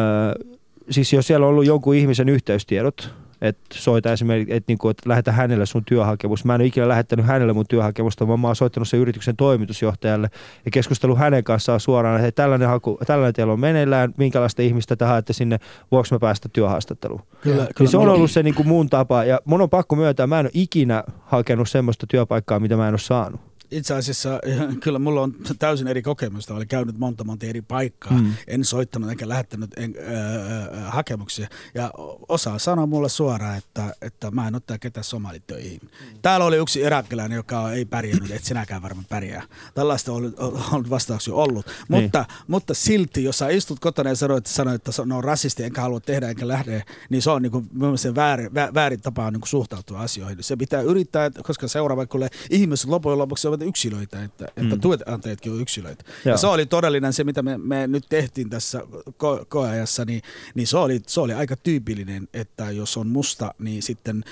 S1: siis jos siellä on ollut jonkun ihmisen yhteystiedot, että soita esimerkiksi, että, niinku, että lähetä hänelle sun työhakemus. Mä en ole ikinä lähettänyt hänelle mun työhakemusta, vaan mä oon soittanut sen yrityksen toimitusjohtajalle ja keskustellut hänen kanssaan suoraan, että tällainen, haku, tällainen teillä on meneillään, minkälaista ihmistä te haette sinne, voiko mä päästä työhaastatteluun.
S2: Kyllä,
S1: Niin se on ollut se niin kuin mun tapa ja mun on pakko myöntää, mä en ole ikinä hakenut semmoista työpaikkaa, mitä mä en ole saanut.
S2: Itse asiassa kyllä mulla on täysin eri kokemusta. Olen käynyt monta monta eri paikkaa.
S1: Mm.
S2: En soittanut enkä lähettänyt en, äh, hakemuksia. Ja osa sanoi mulle suoraan, että, että mä en ottaa ketään somalitöihin. Mm. Täällä oli yksi irakilainen, joka ei pärjännyt, että sinäkään varmaan pärjää. Tällaista on ollut, ollut vastauksia ollut.
S1: Niin.
S2: Mutta, mutta silti, jos sä istut kotona ja sanoit, sanoit että se on rasisti, enkä halua tehdä, enkä lähde, niin se on niin kuin, väärin, vä- väärin tapa niin kuin suhtautua asioihin. Se pitää yrittää, koska seuraava, kun ihmiset loppujen lopuksi ovat yksilöitä, että, että
S1: Mm.
S2: mm. tuetantajatkin on yksilöitä.
S1: Joo.
S2: Ja se oli todellinen se, mitä me, me nyt tehtiin tässä ko- koeajassa, niin, niin se, oli, se oli aika tyypillinen, että jos on musta, niin sitten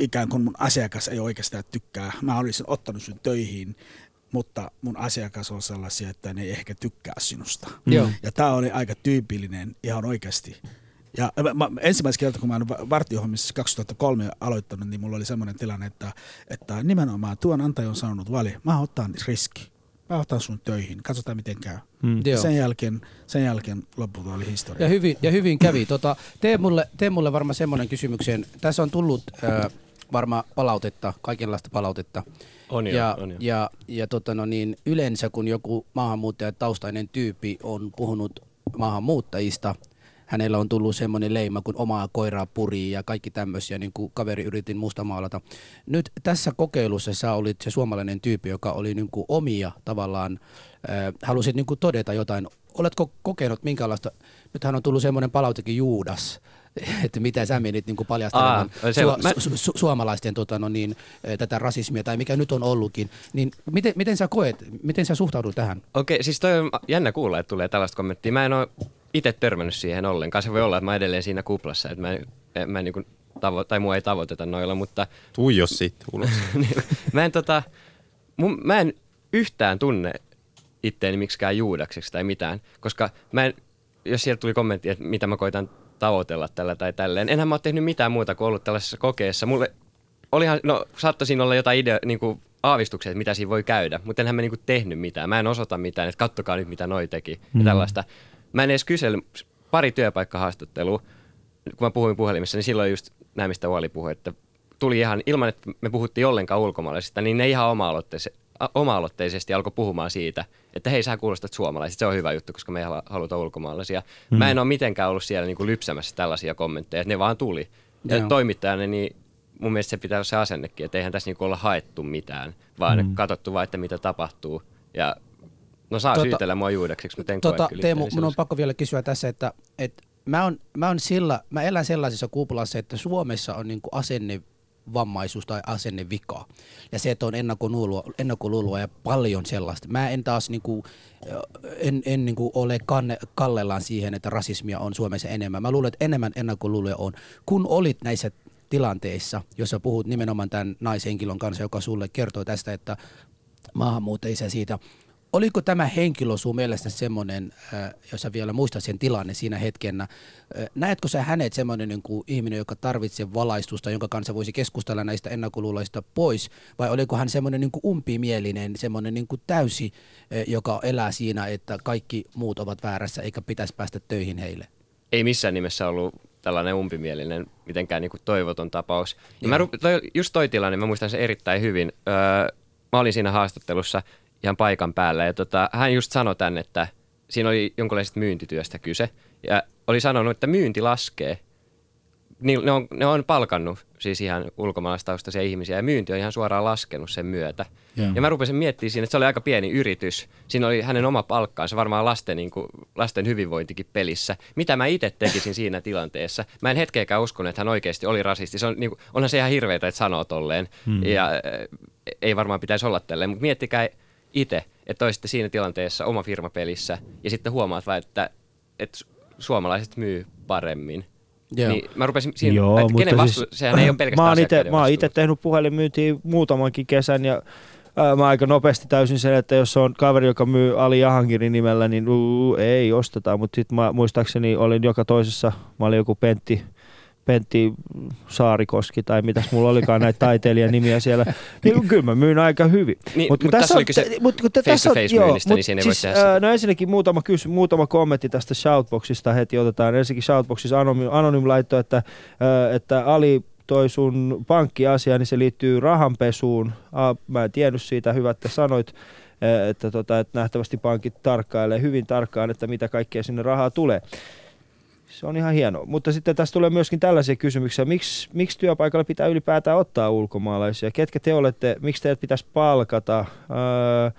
S2: ikään kuin mun asiakas ei oikeastaan tykkää. Mä olisin ottanut sun töihin, mutta mun asiakas on sellaisia, että ne ei ehkä tykkää sinusta.
S5: Joo.
S2: Ja tämä oli aika tyypillinen ihan oikeasti. Ja mä, mä, ensimmäistä kertaa, kun mä olen vartiohommissa 2003 aloittanut, niin mulla oli semmoinen tilanne, että, että nimenomaan työnantaja on sanonut, Vali, mä otan riski. Mä otan sun töihin, katsotaan miten käy.
S1: Mm.
S2: Ja sen jälkeen, sen jälkeen lopulta oli historia.
S5: Ja hyvin, ja hyvin kävi. Tota, tee, mulle, tee mulle varmaan semmoinen kysymyksen. Tässä on tullut äh, varmaan palautetta, kaikenlaista palautetta.
S6: On jo,
S5: ja,
S6: on jo.
S5: ja, ja tota no niin, yleensä kun joku maahanmuuttajataustainen tyyppi on puhunut maahanmuuttajista, hänellä on tullut semmoinen leima, kun omaa koiraa purii ja kaikki tämmöisiä, niin kuin kaveri yritin musta maalata. Nyt tässä kokeilussa sä olit se suomalainen tyyppi, joka oli niin kuin omia tavallaan, äh, halusit niin kuin todeta jotain. Oletko kokenut minkälaista, nythän on tullut semmoinen palautekin Juudas, että mitä sä menit niin kuin paljastelemaan
S6: Aa, se-
S5: su-
S6: mä-
S5: su- su- suomalaisten tota, no niin, eh, tätä rasismia tai mikä nyt on ollutkin, niin miten, miten sä koet, miten sä suhtaudut tähän?
S6: Okei, siis toi on jännä kuulla, että tulee tällaista kommenttia. Mä en ole itse törmännyt siihen ollenkaan. Se voi olla, että mä edelleen siinä kuplassa, että mä, en- mä en niin tavo- tai mua ei tavoiteta noilla, mutta
S4: Tuijos siitä ulos.
S6: niin, mä en tota, mun, mä en yhtään tunne itteeni miksikään juudakseksi tai mitään, koska mä en, jos sieltä tuli kommentti, että mitä mä koitan tavoitella tällä tai tälleen, enhän mä ole tehnyt mitään muuta kuin ollut tällaisessa kokeessa. Mulle olihan, no saattaisin olla jotain idea, niin kuin aavistuksia, että mitä siinä voi käydä, mutta enhän mä niinku tehnyt mitään. Mä en osoita mitään, että kattokaa nyt mitä noi teki
S1: Mm.
S6: ja tällaista. Mä en edes kysely, pari työpaikkahaastattelua, kun mä puhuin puhelimessa, niin silloin just näin, mistä Wally puhui, että tuli ihan ilman, että me puhuttiin ollenkaan ulkomaalaisista, niin ne ihan oma-aloitteisesti, oma-aloitteisesti alkoi puhumaan siitä, että hei, sä kuulostat suomalaiset, se on hyvä juttu, koska me ei halu- haluta ulkomaalaisia. Mm. Mä en ole mitenkään ollut siellä niin kuin lypsämässä tällaisia kommentteja, että ne vaan tuli. Ja
S5: Joo.
S6: toimittajana, niin mun mielestä se pitää olla se asennekin, että eihän tässä niin olla haettu mitään, vaan mm. katsottu vaan, että mitä tapahtuu. Ja no saa
S5: Tota-
S6: syytellä mua juudeksi, mutta en
S5: Tota, Teemu, mun on pakko vielä kysyä tässä, että, että mä, on, mä, on sillä, mä elän sellaisessa kuplassa, että Suomessa on niinku asennevammaisuus tai asennevika. Ja se, että on ennakkoluuloa, ennakkoluuloa ja paljon sellaista. Mä en taas niinku, en, en niinku ole kanne, kallellaan siihen, että rasismia on Suomessa enemmän. Mä luulen, että enemmän ennakkoluuloja on. Kun olit näissä tilanteissa, jossa puhut nimenomaan tämän naishenkilön kanssa, joka sulle kertoo tästä, että maahanmuuttajista siitä. Oliko tämä henkilö sun mielestä semmoinen, äh, jos sä vielä muistat sen tilanne siinä hetkenä, äh, näetkö sä hänet semmoinen niin kuin ihminen, joka tarvitsee valaistusta, jonka kanssa voisi keskustella näistä ennakkoluuloista pois, vai oliko hän semmoinen niin kuin umpimielinen, semmoinen niin kuin täysi, äh, joka elää siinä, että kaikki muut ovat väärässä eikä pitäisi päästä töihin heille?
S6: ei missään nimessä ollut tällainen umpimielinen, mitenkään niin kuin toivoton tapaus. Ja mä, ru- toi, just toi tilanne, mä muistan sen erittäin hyvin. Öö, mä olin siinä haastattelussa ihan paikan päällä ja tota, hän just sanoi tän, että siinä oli jonkinlaisesta myyntityöstä kyse. Ja oli sanonut, että myynti laskee. Niin, ne, on, ne on palkannut siis ihan ulkomaalaistaustaisia ihmisiä ja myynti on ihan suoraan laskenut sen myötä.
S5: Joo.
S6: Ja mä rupesin miettimään siinä, että se oli aika pieni yritys. Siinä oli hänen oma palkkaansa, varmaan lasten, niin kuin, lasten hyvinvointikin pelissä. Mitä mä itse tekisin siinä tilanteessa? Mä en hetkeäkään uskonut, että hän oikeasti oli rasisti. Se on, niin kuin, onhan se ihan hirveetä, että sanoo tolleen. Hmm. Ja äh, ei varmaan pitäisi olla tälleen, mutta miettikää itse, että olisitte siinä tilanteessa oma firma pelissä ja sitten huomaat vaan, että, että suomalaiset myy paremmin.
S5: Joo.
S6: Niin mä rupesin siinä,
S1: Joo,
S6: että kenen
S1: mutta
S6: vastu,
S1: siis,
S6: sehän ei ole pelkästään
S1: mä oon ite, mä oon itse tehnyt puhelinmyyntiä muutamankin kesän ja ää, mä aika nopeasti täysin sen, että jos on kaveri, joka myy Ali Jahangirin nimellä, niin uu, ei osteta, mutta sitten mä muistaakseni olin joka toisessa, mä olin joku Pentti, Pentti Saarikoski tai mitäs mulla olikaan näitä taiteilijan nimiä siellä, niin kyllä mä myyn aika hyvin.
S6: Niin,
S1: Mut
S6: mutta tässä
S1: on-
S6: olikin se
S1: t- mut kun te- tässä on- joo, mut
S6: niin siinä ei voi
S1: siis,
S6: tehdä
S1: No ensinnäkin muutama, kysy, muutama kommentti tästä Shoutboxista heti otetaan. Ensinnäkin Shoutboxissa Anonym, Anonym laittoi, että, että Ali toi sun pankkiasia, niin se liittyy rahanpesuun. Ah, mä en tiennyt siitä, hyvä, että sanoit, että, tota, että nähtävästi pankit tarkkailee hyvin tarkkaan, että mitä kaikkea sinne rahaa tulee. Se on ihan hienoa. Mutta sitten tässä tulee myöskin tällaisia kysymyksiä. Miksi, miksi työpaikalla pitää ylipäätään ottaa ulkomaalaisia? Ketkä te olette? Miksi teidät pitäisi palkata? Öö,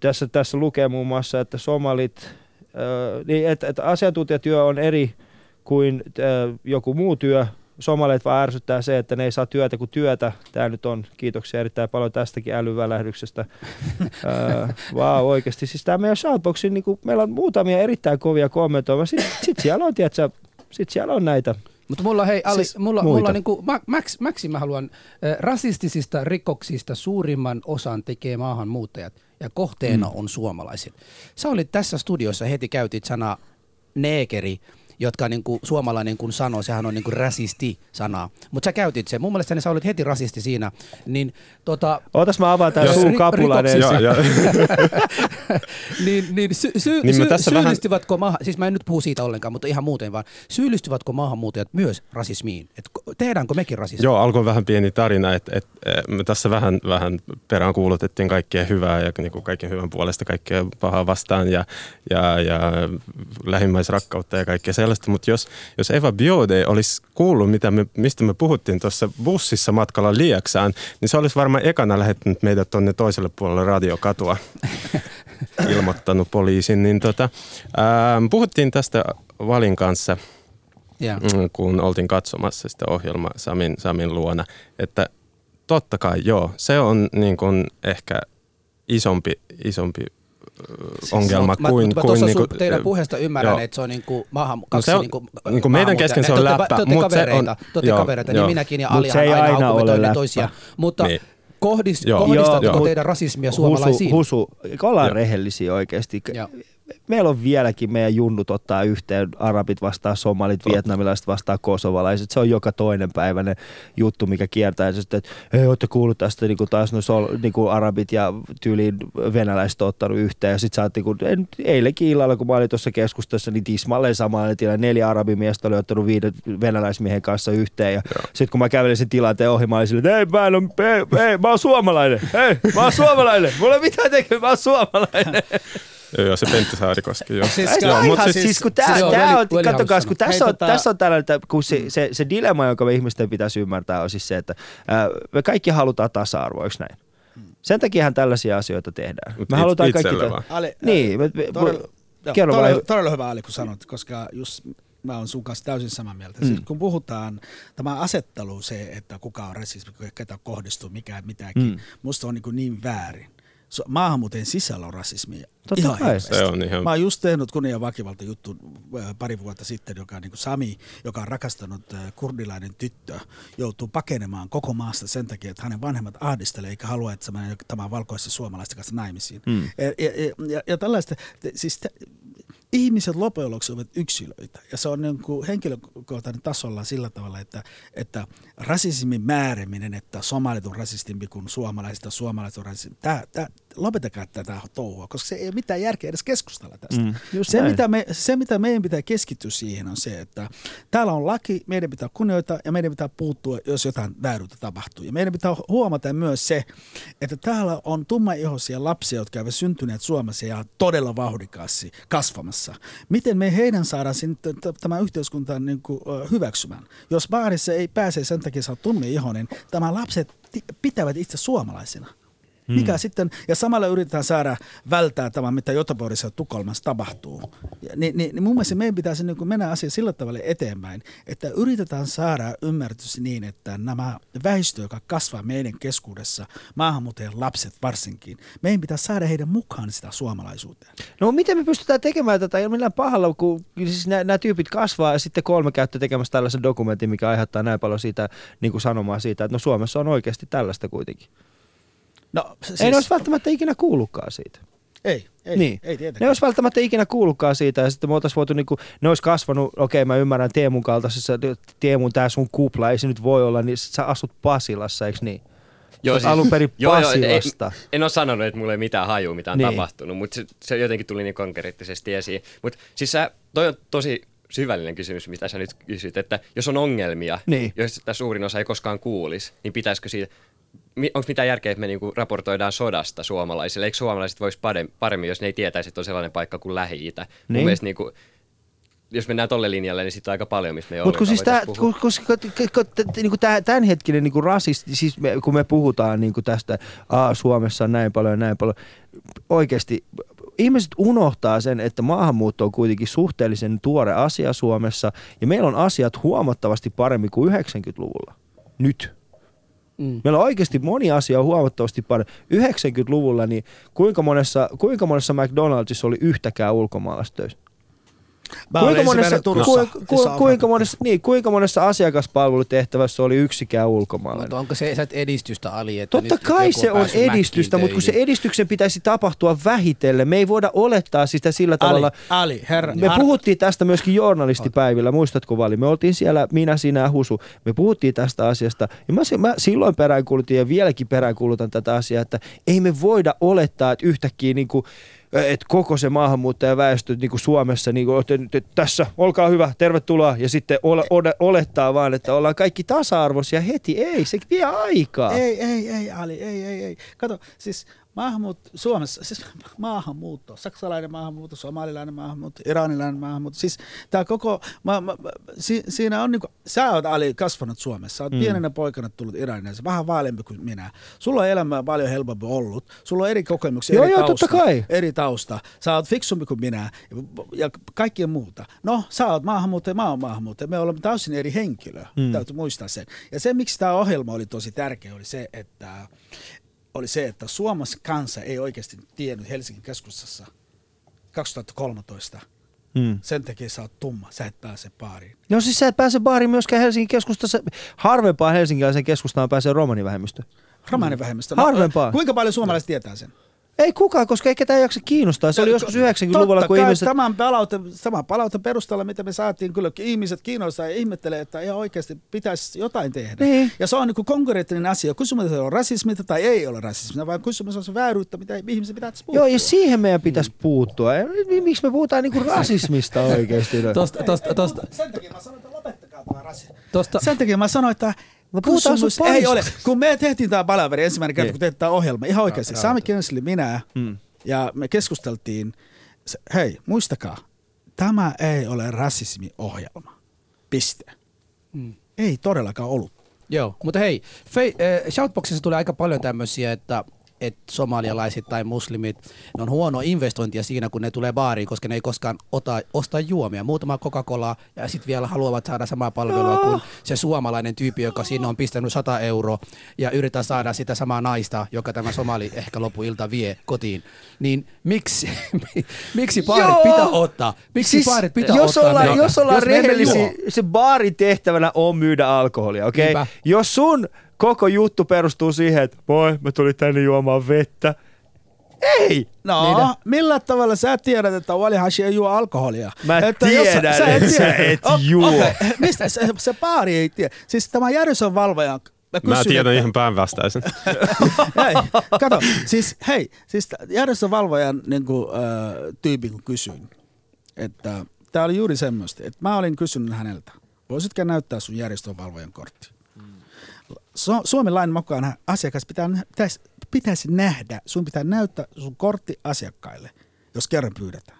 S1: tässä, tässä lukee muun muassa, että somalit, ö, niin että, että asiantuntijatyö on eri kuin ö, joku muu työ. Somalit vaan ärsyttää se, että ne ei saa työtä kuin työtä. Tämä nyt on, kiitoksia erittäin paljon tästäkin älyvälähdyksestä. Vau, oikeasti. Siis tämä meidän Shoutboxin, niin kuin, meillä on muutamia erittäin kovia kommentoimia. Sitten sit siellä on, tiedätkö, sit siellä on näitä.
S5: Mutta mulla, hei, Ali,
S1: Siis
S5: mulla,
S1: muita.
S5: mulla niinku, ma, max, maxi mä haluan, äh, rasistisista rikoksista suurimman osan tekee maahanmuuttajat ja kohteena mm. on suomalaiset. Sä olit tässä studiossa, heti käytit sana neekeri, jotka niinku, suomalainen kun sanoo, sehän on niinku rasisti-sana. Mutta sä käytit sen. Mun mielestä sä olit heti rasisti siinä. Niin, tota,
S1: Ootas mä avaan tämän suun kapulan
S5: rikoksissa-
S1: ensin.
S4: Joo, joo.
S5: niin, niin, sy- sy-
S4: Niin
S5: sy-
S4: tässä vähän-
S5: syyllistyvätkö maahan, siis mä en nyt puhu siitä ollenkaan, mutta ihan muuten vaan, syyllistyvätkö maahanmuuttajat myös rasismiin? Et tehdäänkö mekin rasismia?
S4: Joo, alkoi vähän pieni tarina, että et, et, me tässä vähän, vähän perään kuulutettiin kaikkea hyvää ja niin kuin kaiken hyvän puolesta kaikkea pahaa vastaan ja, ja, ja lähimmäisrakkautta ja kaikkea sellaista. Mutta jos, jos Eva Biode olisi kuullut, mitä me, mistä me puhuttiin tuossa bussissa matkalla Lieksään, niin se olisi varmaan ekana lähettänyt meidät tuonne toiselle puolelle radiokatua ilmoittanut poliisin. Niin tota, ää, puhuttiin tästä Valin kanssa –
S5: Yeah.
S4: mm, kun oltiin katsomassa sitä ohjelmaa Samin, Samin luona, että totta kai joo, se on niin kuin ehkä isompi, isompi siis ongelma
S5: mä,
S4: kuin...
S5: Mä,
S4: kuin
S5: tuossa
S4: niinku,
S5: teidän puheesta ymmärrän,
S4: joo.
S5: että se on niinku maahan, kaksi
S4: se on-
S5: niinku,
S4: niinku meidän kesken se on läppä,
S5: Te olette kavereita,
S4: on-
S5: te olette kavereita, niin minäkin ja Alihan aina,
S1: aina ole
S5: toisia. Mutta
S4: Niin.
S5: kohdist,
S4: Joo.
S5: kohdistatteko
S4: Joo,
S5: teidän rasismia suomalaisiin?
S1: Husu, husu ollaan rehellisiä oikeasti.
S5: Joo.
S1: Meillä on vieläkin meidän junnut ottaa yhteen arabit vastaan somalit, vietnamilaiset vastaan kosovalaiset. Se on joka toinen päiväinen juttu, mikä kiertää. Ja sitten, että hei, ootte kuullut tästä niin kuin taas no, sol, niin kuin arabit ja tyyliin venäläiset on ottanut yhteen. Ja sitten sä oot, niin kuin, en, eilenkin illalla, kun mä olin tuossa keskustassa, niin tismalleen samalla tilanne. Neljä arabimiestä oli ottanut viiden venäläismiehen kanssa yhteen. Ja sitten kun mä kävelin sen tilanteen ohi, mä olin silleen, että ei, mä, en ole, ei, ei, mä oon suomalainen. Hei, mä oon suomalainen. Mulla ei mitään tekemään, mä oon suomalainen.
S4: Joo, joo, se Pentti Saarikoski, joo.
S2: Siis,
S1: Joo, mutta
S2: siis-
S1: siis, siis kun tää,
S5: siis-
S1: tää
S5: Joo,
S1: on,
S5: Veli-
S1: kun tässä on,
S2: tota-
S1: tässä on tällainen, että kun se, se, se dilemma, jonka me ihmisten pitäisi ymmärtää, on siis se, että ää, me kaikki halutaan tasa-arvoa, eikö näin? Sen takiahan tällaisia asioita tehdään.
S4: Mut
S1: Me
S4: it-
S1: halutaan kaikki...
S4: itselle
S1: te-
S4: vaan.
S2: Ali,
S1: Niin, me, me,
S2: Todella, joo,
S1: kerro
S2: todella,
S1: vaan.
S2: todella hyvä Ali, kun sanot, koska just mä oon sun kanssa täysin samaa mieltä. Mm.
S1: Mm.
S2: Siis kun puhutaan, tämä asettelu, se, että kuka on rasismi, ketä kohdistuu, mikä mitäkin. Mm. musta on niin, niin väärin. Maahanmuuteen sisällä on rasismia.
S1: Totta
S2: ihan
S1: kai.
S4: Se on ihan-
S2: Mä oon just tehnyt kunnia väkivalta juttu pari vuotta sitten, joka on niin kuin Sami, joka on rakastanut äh, kurdilainen tyttö, joutuu pakenemaan koko maasta sen takia, että hänen vanhemmat ahdistelee eikä halua, että se menee tämän valkoisen suomalaisten kanssa naimisiin.
S1: Mm.
S2: Ja, ja, ja, ja, tällaista, siis te, ihmiset loppujen lopuksi ovat yksilöitä ja se on niin kuin henkilökohtainen tasolla sillä tavalla, että, että rasismin määriminen, että somalit on rasistimpi kuin suomalaiset ja suomalaiset on rasistimpi, tää, tää, lopetakaa tätä touhua, koska se ei ole mitään järkeä edes keskustella tästä.
S1: Mm,
S2: se,
S1: näin.
S2: mitä me, se, mitä meidän pitää keskittyä siihen, on se, että täällä on laki, meidän pitää kunnioittaa ja meidän pitää puuttua, jos jotain vääryyttä tapahtuu. Ja meidän pitää huomata myös se, että täällä on tummaihoisia lapsia, jotka ovat syntyneet Suomessa ja todella vauhdikkaasti kasvamassa. Miten me heidän saadaan tämä yhteiskuntaan niin kuin, hyväksymään? Jos baarissa ei pääse sen takia, sä oot tummaihoinen, tämä lapset pitävät itse suomalaisina. Mikä sitten, ja samalla yritetään saada välttää tämä, mitä Göteborgissa ja Tukholmassa tapahtuu. Ja, niin, niin, niin mun mielestä meidän pitäisi niin mennä asia sillä tavalla eteenpäin, että yritetään saada ymmärtys niin, että nämä väestö, joka kasvaa meidän keskuudessa, maahanmuuttajien lapset varsinkin, meidän pitää saada heidän mukaan sitä suomalaisuuteen.
S1: No miten me pystytään tekemään tätä ei ole millään pahalla, kun siis nämä, nämä tyypit kasvaa ja sitten kolme käyttö tekemässä tällaisen dokumentin, mikä aiheuttaa näin paljon siitä niin kuin sanomaa siitä, että no Suomessa on oikeasti tällaista kuitenkin.
S2: No, siis,
S1: Ei ne olisi välttämättä ikinä kuullutkaan siitä.
S2: ei, ei,
S1: Niin.
S2: ei
S1: Ne
S2: tietenkään.
S1: olisi välttämättä ikinä kuullutkaan siitä ja sitten me oltaisiin voitu, niin kuin, ne olisi kasvanut, okei mä ymmärrän Teemun kaltaisessa, Teemun tää sun kupla, ei se nyt voi olla, niin sä asut Pasilassa, eikö niin? Joo, siis, alun perin
S6: joo, joo,
S1: Pasilasta.
S6: ei, en ole sanonut, että mulla ei mitään hajua, mitä on
S1: Niin.
S6: niin. tapahtunut, mutta se, se jotenkin tuli niin konkreettisesti esiin. Mutta siis sä, toi on tosi syvällinen kysymys, mitä sä nyt kysyt, että jos on ongelmia,
S1: Niin.
S6: joista suurin osa ei koskaan kuulisi, niin pitäisikö siitä, onko mitään järkeä, että me niinku raportoidaan sodasta suomalaisille? Eikö suomalaiset voisi paremmin, jos ne ei tietäisi, että on sellainen paikka kuin Lähi-Itä? Niin. Mun mielestä niinku, jos mennään tolle linjalle, niin sitten on aika paljon, mistä me ei
S1: Mutta kun siis tää, kun, niinku tämänhetkinen niinku rasisti, siis me, kun me puhutaan niinku tästä, aa, Suomessa on näin paljon ja näin paljon, oikeasti ihmiset unohtaa sen, että maahanmuutto on kuitenkin suhteellisen tuore asia Suomessa ja meillä on asiat huomattavasti paremmin kuin 90-luvulla. Nyt.
S5: Mm.
S1: Meillä on oikeasti moni asia huomattavasti paremmin. 90-luvulla, niin kuinka monessa, kuinka monessa McDonaldsissa oli yhtäkään ulkomaalaista töissä? Kuinka monessa,
S2: Turussa,
S1: ku, ku, kuinka, monessa, niin, kuinka monessa asiakaspalvelutehtävässä oli yksikään ulkomaalainen?
S5: Mutta onko se edistystä Ali? Että
S1: Totta
S5: nyt
S1: kai se on edistystä, mutta kun se edistyksen pitäisi tapahtua vähitellen. Me ei voida olettaa sitä sillä tavalla.
S2: Ali, Ali, herra.
S1: Me puhuttiin tästä myöskin journalistipäivillä, muistatko Vali? Me oltiin siellä, minä, sinä Husu. Me puhuttiin tästä asiasta. Ja mä, mä silloin peräänkuulutin ja vieläkin peräänkuulutan tätä asiaa, että ei me voida olettaa, että yhtäkkiä niin kuin, että koko se maahanmuuttajaväestö niin kuin Suomessa, niin kuin, että, että tässä, olkaa hyvä, tervetuloa, ja sitten ole, ole, olettaa vaan, että ollaan kaikki tasa-arvoisia heti. Ei, se vie aikaa.
S2: Ei, ei, ei, Ali, ei, ei, ei. Kato, siis maahanmuutto, Suomessa, siis maahanmuutto, saksalainen maahanmuutto, somalilainen maahanmuutto, iranilainen maahanmuutto, siis tämä koko, ma, ma, si, siinä on niinku, sä oot Ali kasvanut Suomessa, sä oot mm. pienenä poikana tullut Iranista, vähän vaaleampi kuin minä. Sulla on elämä paljon helpompi ollut, sulla on eri kokemuksia,
S1: Joo,
S2: eri
S1: joo,
S2: tausta, eri tausta, sä oot fiksumpi kuin minä ja, ja kaikkien muuta. No, sä oot maahanmuuttaja, mä oon maahanmuuttaja, me olemme täysin eri henkilö, mm. täytyy muistaa sen. Ja se, miksi tämä ohjelma oli tosi tärkeä, oli se, että oli se, että Suomessa kansa ei oikeasti tiennyt Helsingin keskustassa 2013.
S1: Hmm.
S2: Sen takia sä oot tumma, sä et pääse baariin.
S1: No siis sä et pääse baariin myöskään Helsingin keskustassa. Harvempaan helsinkiläisen keskustaan pääsee romanivähemmistö.
S2: Romanivähemmistö.
S1: Harvempaa.
S2: Kuinka paljon suomalaiset tietää sen?
S1: Ei kukaan, koska ei ketään jaksa kiinnostaa. Se oli joskus 90-luvulla,
S2: Totta
S1: kun
S2: kai
S1: ihmiset...
S2: Tämän palaute, saman palauten perusteella, mitä me saatiin, kyllä ihmiset kiinnostaa ja ihmettelee, että ihan oikeasti pitäisi jotain tehdä.
S1: Niin.
S2: Ja se on niin konkreettinen asia. Kysymys on rasismita tai ei ole rasismia, vaan kysymys on se vääryyttä, mitä ihmiset pitäisi puuttua.
S1: Joo, ja siihen meidän pitäisi puuttua. Ja Miksi me puhutaan niinku rasismista oikeasti?
S5: Tosta, tosta, tosta,
S2: Sen takia mä sanoin, että lopettakaa tämä rasismi. Sen takia mä sanoin, että
S1: puhutaan
S2: kysymys
S1: sun
S2: ei ole. Kun me tehtiin tämä palaveri ensimmäinen kerta,
S1: Niin.
S2: kun tehtiin tämä ohjelma, ihan oikeasti. Sami Kensli, minä
S1: Mm.
S2: ja me keskusteltiin, hei, muistakaa, tämä ei ole rasismiohjelma. Piste.
S5: Mm.
S2: Ei todellakaan ollut.
S5: Joo, mutta hei, fei, äh, Shoutboxissa tulee aika paljon tämmöisiä, että että somalialaiset tai muslimit, ne on huono investointia siinä, kun ne tulee baariin, koska ne ei koskaan ota, osta juomia. Muutama Coca-Cola ja sitten vielä haluavat saada samaa palvelua kuin se suomalainen tyyppi, joka siinä on pistänyt 100 euroa ja yrittää saada sitä samaa naista, joka tämä somali ehkä loppuilta vie kotiin. Niin miksi, miksi baarit
S1: Joo.
S5: pitää ottaa? Miksi siis, baarit pitää
S1: jos
S5: ottaa?
S1: ollaan,
S5: näitä?
S1: jos ollaan
S5: emme
S1: rehellisiä, se baarin tehtävänä on myydä alkoholia, okei?
S5: Niinpä.
S1: Okay? Jos sun koko juttu perustuu siihen, että moi, mä tulin tänne juomaan vettä. Ei!
S2: No,
S5: Niin.
S2: niin millä tavalla sä tiedät, että Wali Hashi ei juo alkoholia?
S1: Mä
S2: että jos sä-
S1: tiedän,
S2: sä et tiedä.
S1: et
S2: O-
S1: juo.
S2: okei, Mistä se, se baari ei tiedä? Siis tämä järjestön valvoja Mä,
S4: Mä
S2: kysyn,
S4: tiedän
S2: että-
S4: ihan päinvastaisen.
S2: Hei, kato, siis hei, siis järjestövalvojan niin kuin, äh, tyypin kun kysyin, että tämä oli juuri semmoista, että mä olin kysynyt häneltä, voisitko näyttää sun järjestövalvojan kortti? Su- Suomen lain mukaan asiakas pitää, pitäisi, pitäisi nähdä, sun pitää näyttää sun kortti asiakkaille, jos kerran pyydetään.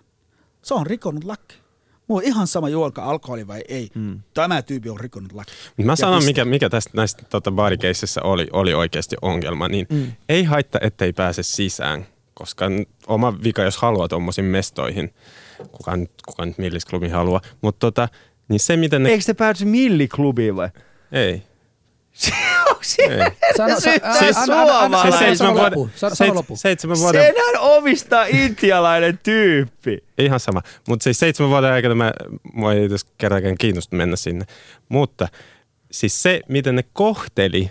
S2: Se on rikonut laki. Mulla on ihan sama juolka alkoholi vai ei. Mm. Tämä tyyppi on rikonut laki.
S4: Mä sanon, mikä, mikä tästä näistä tota, baarikeisseissä oli, oli oikeasti ongelma. Niin mm. Ei haittaa, ettei pääse sisään, koska oma vika, jos haluaa tuommoisiin mestoihin, kuka nyt, kuka nyt millisklubi haluaa, mutta tota, niin se miten ne...
S1: Eikö te päässyt milliklubiin vai?
S4: Ei.
S5: Sano,
S4: Se seitsemän vuoden,
S5: sano-
S4: seitsemän vuoden,
S1: Senhän omistaa intialainen tyyppi.
S4: ihan sama. Mutta siis seitsemän vuoden aikana mä, mua ei edes kerrankaan kiinnostunut mennä sinne. Mutta siis se, miten ne kohteli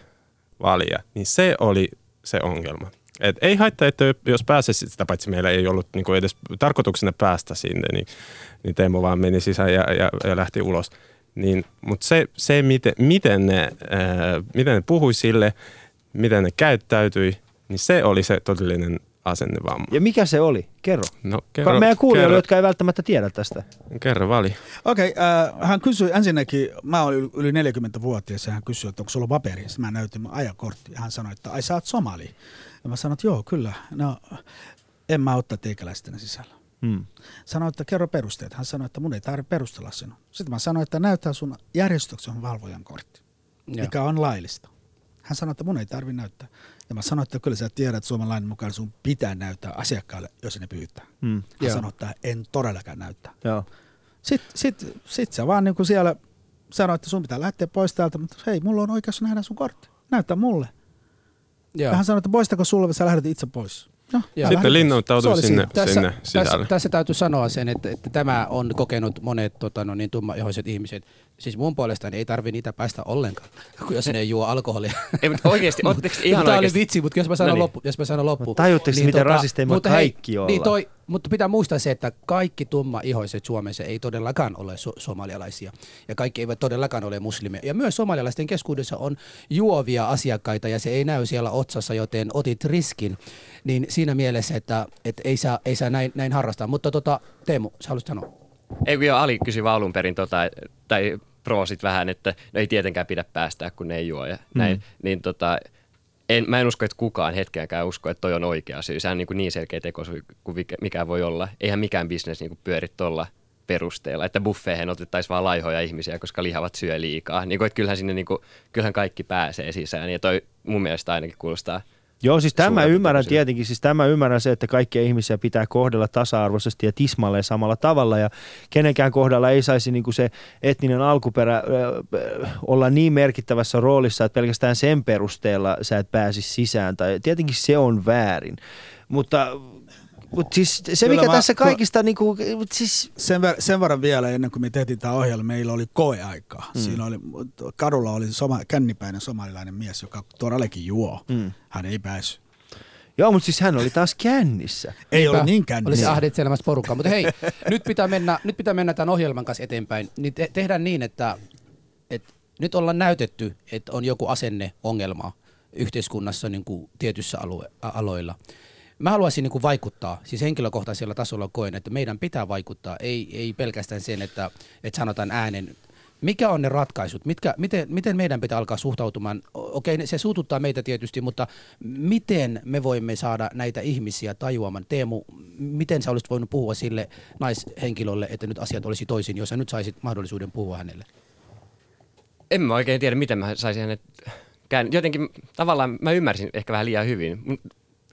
S4: valia, niin se oli se ongelma. Et ei haittaa, että jos pääsisi sitä, paitsi meillä ei ollut niinku edes tarkoituksena päästä sinne, niin, niin Teemu vaan meni sisään ja, ja, ja lähti ulos. Niin, Mutta se, se miten, miten, ne, ää, miten ne puhui sille, miten ne käyttäytyi, niin se oli se todellinen asennevamma.
S1: Ja mikä se oli? Kerro.
S4: No,
S1: Kerro, Meidän kuulijoille,
S4: kerro,
S1: jotka ei välttämättä tiedä tästä.
S4: kerro vali.
S2: Okei, äh, hän kysyi ensinnäkin, mä olen yli 40-vuotias ja hän kysyi, että onko sulla paperi. Sitten mä näytin mun ajakortti ja hän sanoi, että ai sä oot somali. Ja mä sanoin, että joo, kyllä. No, en mä ottaa teikäläisten sisällä.
S1: Hmm.
S2: Sanoin, että kerro perusteet. Hän sanoi, että mun ei tarvitse perustella sinua. Sitten mä sanoin, että näyttää sun järjestyksen valvojan kortti,
S5: Joo.
S2: mikä on laillista. Hän sanoi, että mun ei tarvitse näyttää. Ja mä sanoin, että kyllä sä tiedät, että Suomen lain mukaan sun pitää näyttää asiakkaalle, jos ne pyytää.
S1: Hmm.
S2: Hän
S5: Joo.
S2: sanoi, että en todellakaan näyttää.
S1: Joo.
S2: Sitten sit, sit sä vaan niin kuin siellä sanoi, että sun pitää lähteä pois täältä, mutta hei, mulla on oikeus nähdä sun kortti. Näyttää mulle.
S5: Joo.
S2: Ja hän sanoi, että poistako sulle, sä lähdet itse pois. No,
S4: Sitten linnoittautui sinne,
S2: siinä.
S4: sinne
S5: tässä,
S4: sisälle.
S5: tässä täytyy sanoa sen, että, että tämä on kokenut monet tota, no, niin tummaihoiset ihmiset. Siis mun puolestani ei tarvi niitä päästä ollenkaan, kun jos ne ei juo alkoholia.
S6: Ei, mutta oikeasti, ootteko te ihan
S5: Tämä oli vitsi, mutta jos mä sanon,
S6: No niin.
S5: loppu, jos mä sanon loppu.
S1: Tajutteko te, miten rasisteja me
S5: mutta hei,
S1: kaikki ollaan?
S5: Niin toi, mutta pitää muistaa se, että kaikki tummaihoiset Suomessa ei todellakaan ole so- somalialaisia. Ja kaikki eivät todellakaan ole muslimeja. Ja myös somalialaisten keskuudessa on juovia asiakkaita ja se ei näy siellä otsassa, joten otit riskin. Niin siinä mielessä, että, että ei saa, ei saa näin, näin harrastaa. Mutta tota, Teemu, sä haluaisit sanoa?
S6: Ei kun jo Ali kysyi vaan alun perin, tota, tai proosit vähän, että no ei tietenkään pidä päästää, kun ne ei juo ja näin.
S1: Mm.
S6: Niin tota, en, mä en usko, että kukaan hetkeäkään usko, että toi on oikea syy. Sehän on niin, kuin niin selkeä teko kuin mikä- voi olla. Eihän mikään bisnes niin pyöri tuolla perusteella, että buffeihin otettaisiin vaan laihoja ihmisiä, koska lihavat syö liikaa. Niin kuin, että kyllähän sinne niin kuin, kyllähän kaikki pääsee sisään ja toi mun mielestä ainakin kuulostaa
S1: Joo, siis tämä ymmärrän tietenkin, siis tämä ymmärrän se, että kaikkia ihmisiä pitää kohdella tasa-arvoisesti ja tismalleen samalla tavalla. Ja kenenkään kohdalla ei saisi niinku se etninen alkuperä olla niin merkittävässä roolissa, että pelkästään sen perusteella sä et pääsisi sisään. Tai tietenkin se on väärin, mutta, mutta siis se
S2: Kyllä
S1: mikä
S2: mä-
S1: tässä kaikista niinku, mut siis
S2: Sen, ver- sen verran vielä ennen kuin me tehtiin tämä ohjelma, meillä oli koeaikaa. Mm. Siinä oli, kadulla oli soma, kännipäinen somalilainen mies, joka todellakin juo.
S1: Mm.
S2: Hän ei päässyt.
S1: Joo, mutta siis hän oli taas kännissä.
S2: Ei ole
S5: Niinpä.
S2: niinkään.
S5: Olisi
S2: niin.
S5: ahditselemassa porukkaa. Mutta hei, nyt pitää, mennä, nyt pitää mennä tämän ohjelman kanssa eteenpäin. Niin te, tehdään niin, että, että nyt ollaan näytetty, että on joku asenneongelma yhteiskunnassa niin kuin tietyssä alue, aloilla. Mä haluaisin niin kuin vaikuttaa, siis henkilökohtaisella tasolla koen, että meidän pitää vaikuttaa, ei, ei pelkästään sen, että, että sanotaan äänen. Mikä on ne ratkaisut? Mitkä, miten, miten meidän pitää alkaa suhtautumaan? Okei, se suututtaa meitä tietysti, mutta miten me voimme saada näitä ihmisiä tajuamaan? Teemu, miten sä olisit voinut puhua sille naishenkilölle, että nyt asiat olisi toisin, jos sä nyt saisit mahdollisuuden puhua hänelle?
S6: En mä oikein tiedä, miten mä saisin hänet. Jotenkin tavallaan mä ymmärsin ehkä vähän liian hyvin.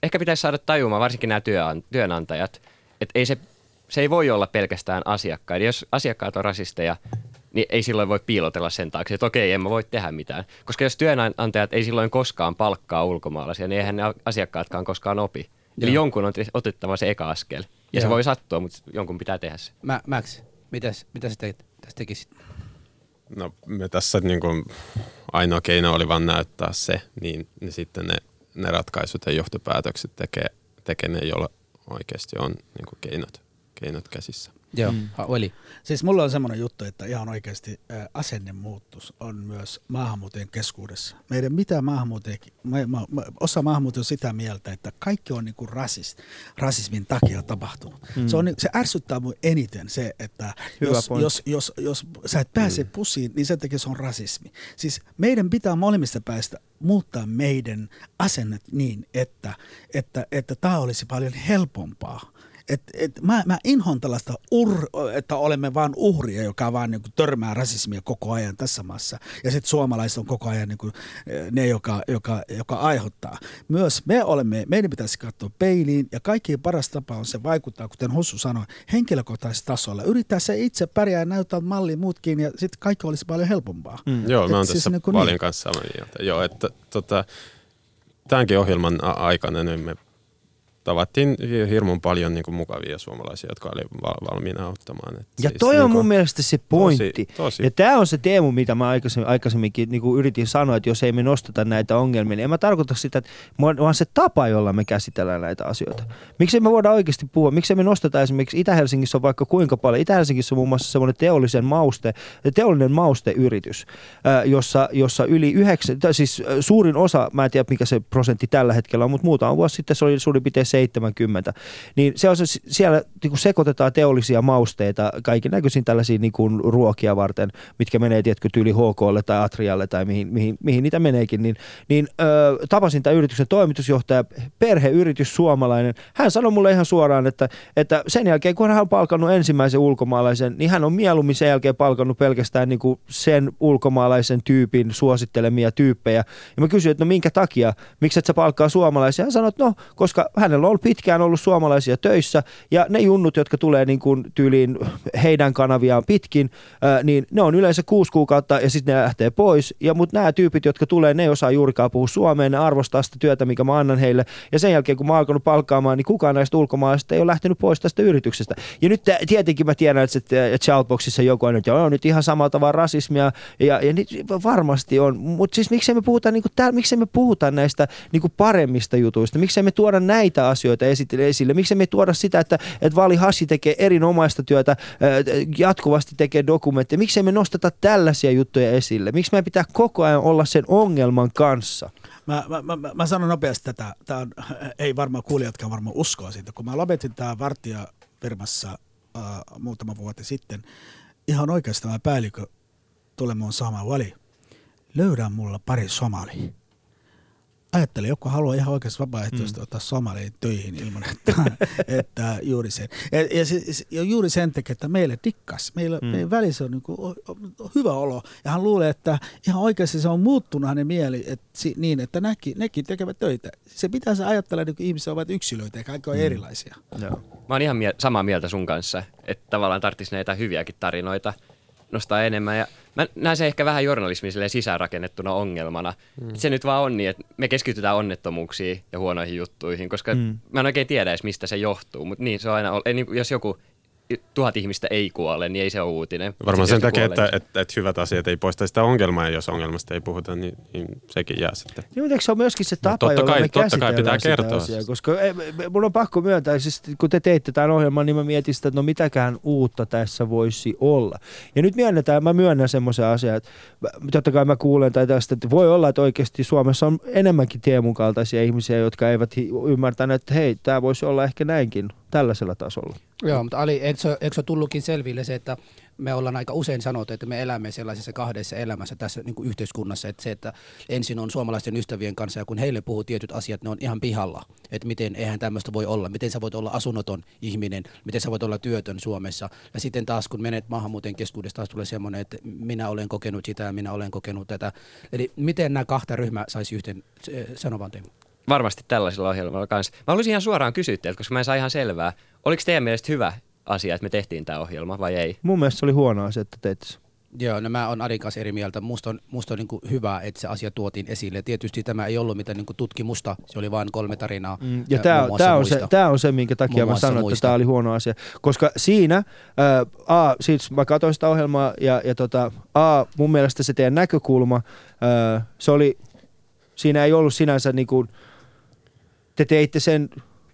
S6: Ehkä pitäisi saada tajumaan, varsinkin nämä työn, työnantajat, että ei se, se ei voi olla pelkästään asiakkaita. Jos asiakkaat on rasisteja, niin ei silloin voi piilotella sen taakse, että okei, en mä voi tehdä mitään. Koska jos työnantajat ei silloin koskaan palkkaa ulkomaalaisia, niin eihän ne asiakkaatkaan koskaan opi. Eli
S5: Joo.
S6: jonkun on otettava se eka askel. Ja se
S5: Joo.
S6: voi sattua, mutta jonkun pitää tehdä se.
S5: Mä, Max, mitäs, mitä sä teet, tästä tekisit?
S4: No me tässä niin kuin, ainoa keino oli vaan näyttää se, niin, niin sitten ne, ne ratkaisut ja johtopäätökset tekee, tekee ne, joilla oikeasti on niin keinot, keinot käsissä.
S5: Joo, mm. Oli.
S2: Siis mulla on semmoinen juttu, että ihan oikeasti asennemuutos on myös maahanmuuttajien keskuudessa. Meidän mitä maahanmuuttajia, me, ma, ma, osa maahanmuuttajia on sitä mieltä, että kaikki on niinku rasist, rasismin takia tapahtunut. Mm. Se, on, se ärsyttää mun eniten se, että
S1: Hyvä
S2: jos, jos, jos, jos sä et pääse mm. pusiin, niin sen takia se on rasismi. Siis meidän pitää molemmista päästä muuttaa meidän asennet niin, että että, että tämä olisi paljon helpompaa. Et, et, mä, mä inhon tällaista, ur, että olemme vain uhria, joka vaan niin kuin, törmää rasismia koko ajan tässä maassa. Ja sitten suomalaiset on koko ajan niin kuin, eh, ne, joka, joka, joka aiheuttaa. Myös me olemme, meidän pitäisi katsoa peiliin ja kaikkein paras tapa on se vaikuttaa, kuten Hossu sanoi, henkilökohtaisella tasolla. Yrittää se itse pärjää ja näyttää malliin muutkin ja sitten kaikki olisi paljon helpompaa.
S4: Mm. Joo, mä oon
S2: Et siis
S4: tässä
S2: niin
S4: paljon
S2: niin.
S4: kanssa samaa mieltä. Joo, että tota, tämänkin ohjelman aikana niin me tavattiin hirmun paljon niin kuin mukavia suomalaisia, jotka oli val- valmiina auttamaan. Et
S1: Ja
S4: siis
S1: toi
S4: niin
S1: on mun mielestä se pointti.
S4: Tosi, tosi.
S1: Ja tämä on se teemu, mitä mä aikaisemmin, aikaisemminkin niin kuin yritin sanoa, että jos ei me nosteta näitä ongelmia, niin en mä tarkoita sitä, että vaan se tapa, jolla me käsitellään näitä asioita. Miksi me voidaan oikeasti puhua? Miksi me nosteta esimerkiksi Itä-Helsingissä on vaikka kuinka paljon. Itä-Helsingissä on muun muassa semmoinen teollisen mauste, teollinen mausteyritys, jossa, jossa yli yhdeksän, siis suurin osa, mä en tiedä mikä se prosentti tällä hetkellä on, mutta muutama vuosi sitten se oli suurin piirtein 70. Niin se on se, siellä niin kuin sekoitetaan teollisia mausteita kaiken näköisiin tällaisiin niin kuin ruokia varten, mitkä menee tietkö tyyli HKlle tai Atrialle tai mihin, mihin, mihin niitä meneekin, niin, niin ö, tapasin tämän yrityksen toimitusjohtaja, perheyritys suomalainen. Hän sanoi mulle ihan suoraan, että, että sen jälkeen kun hän on palkannut ensimmäisen ulkomaalaisen, niin hän on mieluummin sen jälkeen palkannut pelkästään niin kuin sen ulkomaalaisen tyypin suosittelemia tyyppejä. Ja mä kysyin, että no minkä takia, miksi et sä palkkaa suomalaisia? Hän sanoi, että no, koska hänellä on ollut pitkään ollut suomalaisia töissä ja ne junnut, jotka tulee niin kuin tyyliin heidän kanaviaan pitkin, ää, niin ne on yleensä kuusi kuukautta ja sitten ne lähtee pois. Ja mutta nämä tyypit, jotka tulee, ne ei osaa juurikaan puhua suomeen, ne arvostaa sitä työtä, mikä mä annan heille. Ja sen jälkeen, kun mä oon alkanut palkkaamaan, niin kukaan näistä ulkomaalaisista ei ole lähtenyt pois tästä yrityksestä. Ja nyt tä- tietenkin mä tiedän, että että Shoutboxissa joku on nyt, on nyt ihan samalla tavalla rasismia, ja, ja niin varmasti on. Mutta siis miksei me puhuta, niin täällä, miksei me puhuta näistä niin paremmista jutuista, miksei me tuoda näitä asioita esille, esille, miksei me tuoda sitä, että, että Vali Hassi tekee erinomaista työtä, ää, jatkuvasti tekee dokumentteja, miksei me nosteta tällaisia juttuja esille, miksi meidän pitää koko ajan olla sen ongelman kanssa.
S2: Mä, mä, mä, mä, sanon nopeasti tätä. Tämä on, ei varmaan kuulijatkaan varmaan uskoa siitä. Kun mä lopetin tämä vartija firmassa äh, muutama vuosi sitten, ihan oikeasti tämä päällikö tulee mun sama vali. Löydä mulla pari somali. Ajattele, joku haluaa ihan oikeasti vapaaehtoisesti mm. ottaa somaliin töihin ilman, että, että juuri sen. Ja, ja, se, ja juuri sen takia, että meille dikkas, meillä, mm. meidän välissä on, niin kuin, on, on hyvä olo. Ja hän luulee, että ihan oikeasti se on muuttunut hänen mieli että, si- niin, että näki, nekin tekevät töitä. Se pitää se ajatella, niin kuin ihmiset ovat yksilöitä ja kaikki on mm. erilaisia.
S1: Joo.
S6: Mä oon ihan mie- samaa mieltä sun kanssa, että tavallaan tarvitsisi näitä hyviäkin tarinoita nostaa enemmän. Ja mä näen se ehkä vähän journalismin silleen sisäänrakennettuna ongelmana. Mm. Se nyt vaan on niin, että me keskitytään onnettomuuksiin ja huonoihin juttuihin, koska mm. mä en oikein tiedä edes, mistä se johtuu. Mutta niin, se on aina, ei, niin, kuin jos joku tuhat ihmistä ei kuole, niin ei se ole uutinen.
S4: Varmaan sen takia,
S6: kuolee,
S4: että, että, että hyvät asiat ei poista sitä ongelmaa, ja jos ongelmasta ei puhuta, niin, niin sekin jää sitten.
S1: Niin, mutta eikö se on myöskin se tapa,
S4: totta
S1: jolla
S4: kai-
S1: me
S4: totta kai pitää
S1: sitä
S4: kertoa
S1: asiaa, koska eh, me- mun on pakko myöntää, siis kun te teitte tämän ohjelman, niin mä mietin sitä, että no mitäkään uutta tässä voisi olla. Ja nyt myönnetään, mä myönnän semmoisen asian, että mä- totta kai mä kuulen tai tästä, että voi olla, että oikeasti Suomessa on enemmänkin Teemun kaltaisia ihmisiä, jotka eivät ymmärtäneet, että hei, tämä voisi olla ehkä näinkin tällaisella tasolla.
S5: Joo, mutta Ali, eikö, se- eikö tullutkin selville se, että me ollaan aika usein sanottu, että me elämme sellaisessa kahdessa elämässä tässä niin kuin yhteiskunnassa, että se, että ensin on suomalaisten ystävien kanssa ja kun heille puhuu tietyt asiat, ne on ihan pihalla, että miten eihän tämmöistä voi olla, miten sä voit olla asunnoton ihminen, miten sä voit olla työtön Suomessa ja sitten taas kun menet maahanmuuteen keskuudessa taas tulee semmoinen, että minä olen kokenut sitä ja minä olen kokenut tätä. Eli miten nämä kahta ryhmää saisi yhteen, sano vaan Teemu.
S6: Varmasti tällaisella ohjelmalla kanssa. Mä haluaisin ihan suoraan kysyä teiltä, koska mä en saa ihan selvää. Oliko teidän mielestä hyvä asia, että me tehtiin tämä ohjelma vai ei?
S1: Mun mielestä se oli huono asia, että teitte sen.
S5: Joo, no mä oon Arin kanssa eri mieltä. Musta on, musta on niin hyvä, että se asia tuotiin esille. Tietysti tämä ei ollut mitään niin tutkimusta, se oli vain kolme tarinaa.
S1: Mm, Ja tämä,
S5: muassa
S1: tämä, on se, tämä on se, minkä takia
S5: Muun
S1: mä sanoin, että tämä oli huono asia. Koska siinä, ää, A, siis mä katsoin sitä ohjelmaa ja, ja tota, A, mun mielestä se teidän näkökulma, ää, se oli, siinä ei ollut sinänsä niin kuin, te teitte sen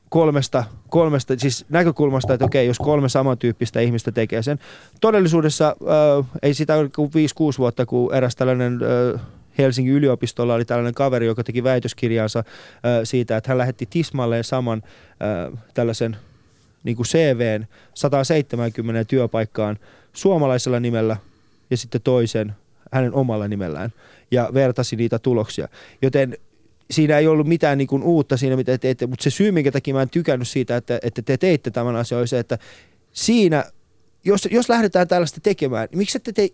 S1: kolmesta, kolmesta siis näkökulmasta, että okei, jos kolme samantyyppistä ihmistä tekee sen. Todellisuudessa äh, ei sitä ole kuin 5-6 vuotta, kun eräs tällainen äh, Helsingin yliopistolla oli tällainen kaveri, joka teki väitöskirjansa äh, siitä, että hän lähetti tismalleen saman äh, tällaisen niin kuin CVn 170 työpaikkaan suomalaisella nimellä ja sitten toisen hänen omalla nimellään ja vertasi niitä tuloksia. Joten siinä ei ollut mitään niin kuin uutta siinä, mitä te teitte, mutta se syy, minkä takia mä en tykännyt siitä, että, että te teitte tämän asian, oli se, että siinä, jos, jos lähdetään tällaista tekemään, niin miksi ette te,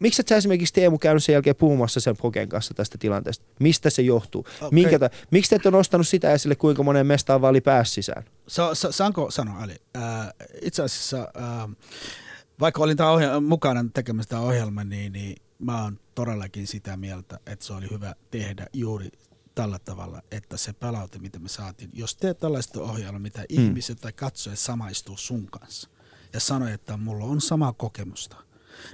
S1: miksi et sä esimerkiksi Teemu käynyt sen jälkeen puhumassa sen Poken kanssa tästä tilanteesta? Mistä se johtuu?
S2: Okei.
S1: Minkä ta- miksi te ette nostanut sitä esille, kuinka monen mestaan vali pääsi sisään?
S2: Sa, sa, saanko sanoa, Ali? Ää, itse asiassa, ää, vaikka olin tää ohjel- mukana tekemässä tämä ohjelma, niin, niin mä oon todellakin sitä mieltä, että se oli hyvä tehdä juuri tällä tavalla, että se palaute, mitä me saatiin, jos teet tällaista ohjelmaa, mitä
S1: Mm.
S2: ihmiset tai katsojat samaistuu sun kanssa ja sanoo, että mulla on sama kokemusta,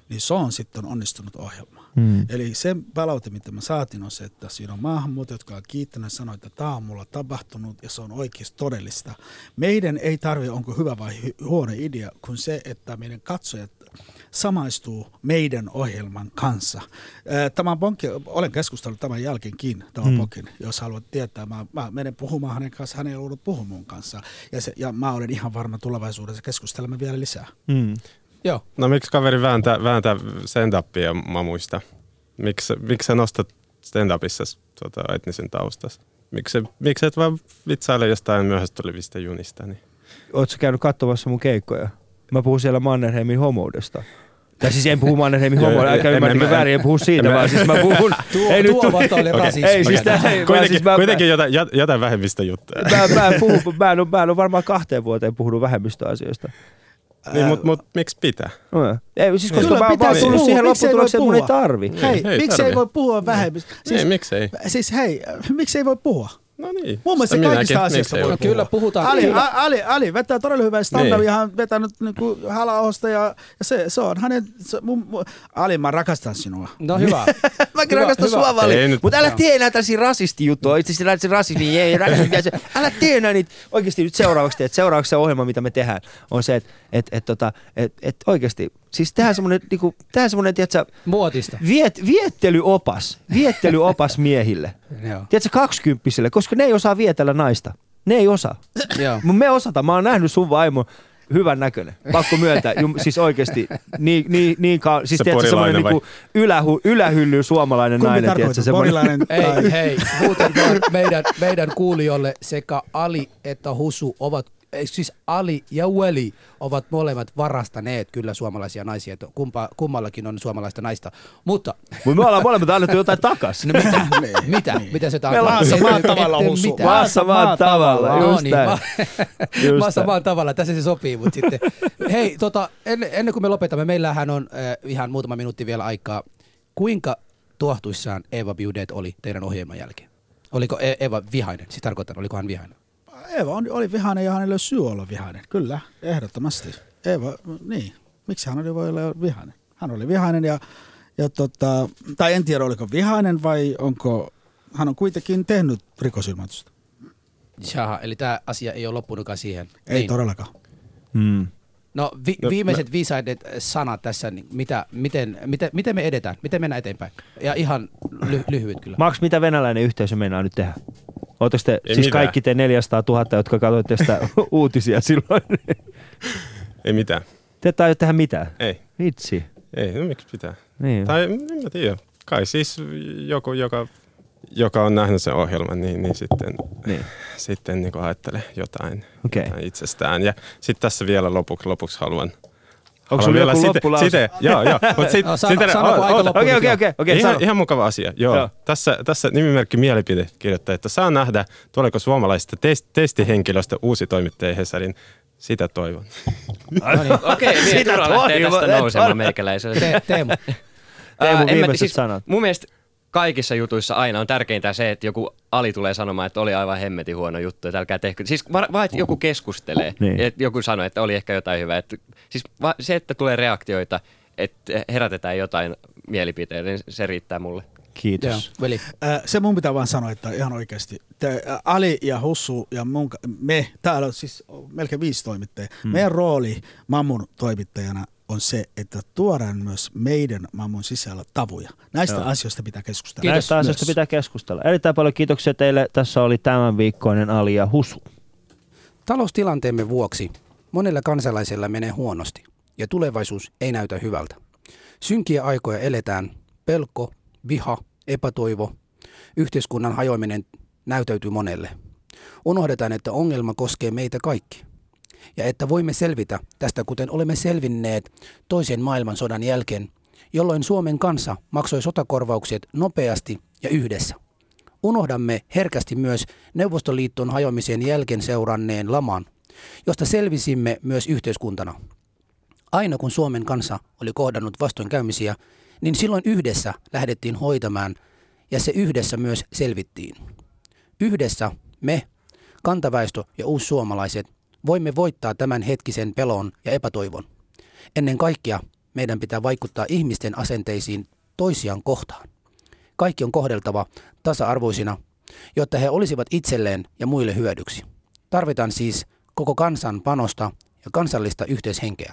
S2: niin se on sitten onnistunut ohjelma.
S1: Hmm.
S2: Eli se palaute, mitä mä saatiin, on se, että siinä on maahanmuuttajat, jotka on kiittäneet sanoa, että tämä on mulla tapahtunut ja se on oikeasti todellista. Meidän ei tarvitse, onko hyvä vai huono idea, kun se, että meidän katsojat samaistuu meidän ohjelman kanssa. Tämä ponkki, olen keskustellut tämän jälkeenkin, tämä
S1: Hmm.
S2: ponkin, jos haluat tietää. Mä, mä menen puhumaan hänen kanssaan, hän ei ollut puhumaan kanssa. Ja, se, ja mä olen ihan varma tulevaisuudessa keskustelemme vielä lisää.
S1: Hmm.
S5: Joo,
S4: No miksi kaveri vääntää, vääntää stand-upia mamuista? Miksi, miksi sä nostat stand-upissa tota, etnisen taustas? Miksi, miksi et vaan vitsaile jostain myöhäistä tulevista junista? Niin?
S1: Oletko käynyt katsomassa mun keikkoja? Mä puhun siellä Mannerheimin homoudesta. Tai siis en puhu Mannerheimin homoudesta, älkää ymmärtäkö
S4: en-
S1: väärin, en puhu siitä,
S4: en-
S1: vaan siis mä puhun...
S5: tuo,
S1: ei nyt
S5: tuo
S1: tu-
S5: vasta oli rasismia.
S1: Ei siis ei, vaan
S4: Kuitenkin,
S1: siis mä,
S4: kuitenkin jotain, jotain vähemmistä juttuja.
S1: mä, mä, en puhu, mä, en, ole- mä en ole varmaan kahteen vuoteen puhunut vähemmistöasioista.
S4: Niin, mutta mut, miksi pitää?
S1: No, ei, siis koska
S2: Kyllä
S1: mä, mä oon
S2: pitäisi
S1: tullut
S2: puhua,
S1: siihen
S2: miksi ei voi
S1: lopputulokseen, että mun ei
S2: puhua?
S1: tarvi.
S2: Hei,
S4: ei
S2: miksi
S4: tarvi.
S2: ei voi puhua vähemmistä?
S4: Siis,
S2: Siis,
S4: ei, miksei?
S2: siis hei, miksi ei voi puhua?
S4: No niin.
S2: Mun mielestä
S4: Sitä
S2: kaikista asioista voi
S5: no,
S2: puhua.
S5: kyllä puhutaan.
S2: Ali,
S5: kyllä.
S2: Ali, Ali vetää todella hyvää stand
S4: Niin.
S2: ja hän vetänyt niinku halaosta ja, ja se, se, on hänen, se, mun, mun, Ali mä rakastan sinua.
S5: No hyvä.
S1: Mäkin
S5: Hyvä,
S1: rakastan
S5: hyvä.
S1: sua,
S4: nyt-
S1: Mutta älä tee enää tällaisia rasistijuttuja. Itse asiassa näitä rasismi, ei, rasismi, se- älä tee enää niitä. Oikeasti nyt seuraavaksi teet. Seuraavaksi se ohjelma, mitä me tehdään, on se, että et, et, tota, et, et oikeasti, siis tehdään semmoinen, niinku, tehdään semmoinen, tiedätkö,
S5: Muotista.
S1: viet, viettelyopas, viettelyopas miehille.
S5: Joo.
S1: Tiedätkö, kaksikymppisille, koska ne ei osaa vietellä naista. Ne ei osaa.
S5: Joo.
S1: Mutta me osataan. Mä oon nähnyt sun vaimo hyvän näköinen. Pakko myöntää. Jum, siis oikeasti niin, niin, niin ka- siis
S4: Se
S1: tiedätkö, semmoinen
S4: porilainen vai?
S1: niinku ylähu, ylähylly suomalainen
S2: Kumpi
S1: nainen. Tiedätkö,
S2: tarkoittaa,
S1: semmoinen.
S5: Ei, hei, muuten meidän, meidän kuulijoille sekä Ali että Husu ovat, siis Ali ja Weli ovat molemmat varastaneet kyllä suomalaisia naisia, että kumpa, kummallakin on suomalaista naista. Mutta
S1: Mutta me ollaan molemmat annettu jotain takas.
S5: no mitä, mitä, mitä se
S1: Me ollaan
S5: tarkoittaa?
S2: maassa maan tavalla, Husu.
S1: Maassa maan tavalla,
S5: No
S1: just
S5: niin,
S1: näin.
S5: ma- maassa maan tavalla, tässä se sopii, mutta sitten. Hei, tota, ennen, ennen kuin me lopetamme, meillähän on äh, ihan muutama minuutti vielä aikaa. Kuinka tuohtuissaan Eva Biudet oli teidän ohjelman jälkeen? Oliko E- Eva vihainen? Siis tarkoitan, oliko hän vihainen?
S2: Eeva on, oli vihainen ja hänellä oli syy olla vihainen. Kyllä, ehdottomasti. ei voi, niin, miksi hän oli voi olla vihainen? Hän oli vihainen ja, ja tota, tai en tiedä oliko vihainen vai onko, hän on kuitenkin tehnyt rikosilmoitusta.
S5: Jaha, eli tämä asia ei ole loppunutkaan siihen.
S2: Ei niin. todellakaan.
S1: Hmm.
S5: No vi- viimeiset viisaidet sanat tässä, niin mitä, miten, miten, miten me edetään, miten mennään eteenpäin? Ja ihan ly- lyhyet kyllä.
S1: Max, mitä venäläinen yhteisö meinaa nyt tehdä? Oletteko te,
S4: Ei
S1: siis
S4: mitään.
S1: kaikki te 400 000, jotka katsoitte sitä uutisia silloin,
S4: Ei mitään.
S1: te ette aio tehdä mitään?
S4: Ei.
S1: Vitsi.
S4: Ei, no miksi pitää?
S1: Niin.
S4: Tai en mä tiedä. Kai siis joku, joka, joka on nähnyt sen ohjelman, niin, niin sitten,
S1: Niin.
S4: sitten niin ajattelee jotain,
S1: Okei.
S4: jotain itsestään. Ja sitten tässä vielä lopuksi, lopuksi haluan
S1: Onko sulla
S4: vielä
S1: joku
S4: site-
S1: loppulause?
S4: site- joo, joo. Mut sit,
S5: No, sano- sano, aika.
S1: Okei, okei, okei. okei,
S4: ihan,
S1: sano.
S4: ihan mukava asia. Joo.
S1: Joo.
S4: Tässä, tässä nimimerkki Mielipide kirjoittaa, että saa nähdä, tuleeko suomalaisista test, testihenkilöstä uusi toimittaja Hesarin. Sitä toivon.
S6: Okei, niin
S1: Sitä
S6: Tura lähtee
S1: toivon,
S6: tästä
S1: et
S6: nousemaan meikäläiselle.
S5: Te- Teemu,
S1: Teemu, viimeiset sanat.
S6: Mun mielestä kaikissa jutuissa aina on tärkeintä se, että joku Ali tulee sanomaan, että oli aivan hemmetin huono juttu, että älkää tehkö. Siis va- vaan, että joku keskustelee.
S1: Niin.
S6: Että joku sanoo, että oli ehkä jotain hyvää. Että, siis va- se, että tulee reaktioita, että herätetään jotain mielipiteitä, niin se riittää mulle.
S1: Kiitos.
S5: joo, veli.
S2: Äh, Se mun pitää vaan sanoa, että ihan oikeasti. Te, äh, Ali ja Hussu ja mun, me, täällä on siis melkein viisi toimittajaa. Hmm. Meidän rooli Mammun toimittajana on se, että tuodaan myös meidän Mammun sisällä tavuja. Näistä
S1: Joo.
S2: asioista pitää keskustella.
S5: Kiitos
S1: Näistä asioista
S2: myös.
S1: pitää keskustella. Erittäin paljon kiitoksia teille. Tässä oli tämän viikkoinen Ali ja Husu.
S5: Taloustilanteemme vuoksi monella kansalaisella menee huonosti ja tulevaisuus ei näytä hyvältä. Synkiä aikoja eletään, pelko, viha, epätoivo, yhteiskunnan hajoaminen näytäytyy monelle. Unohdetaan, että ongelma koskee meitä kaikki. Ja että voimme selvitä tästä, kuten olemme selvinneet toisen maailmansodan jälkeen, jolloin Suomen kansa maksoi sotakorvaukset nopeasti ja yhdessä. Unohdamme herkästi myös Neuvostoliiton hajoamisen jälkeen seuranneen laman, josta selvisimme myös yhteiskuntana. Aina kun Suomen kansa oli kohdannut vastoinkäymisiä, niin silloin yhdessä lähdettiin hoitamaan ja se yhdessä myös selvittiin. Yhdessä me, kantaväestö ja uussuomalaiset, voimme voittaa tämän hetkisen pelon ja epätoivon. Ennen kaikkea meidän pitää vaikuttaa ihmisten asenteisiin toisiaan kohtaan. Kaikki on kohdeltava tasa-arvoisina, jotta he olisivat itselleen ja muille hyödyksi. Tarvitaan siis koko kansan panosta ja kansallista yhteishenkeä.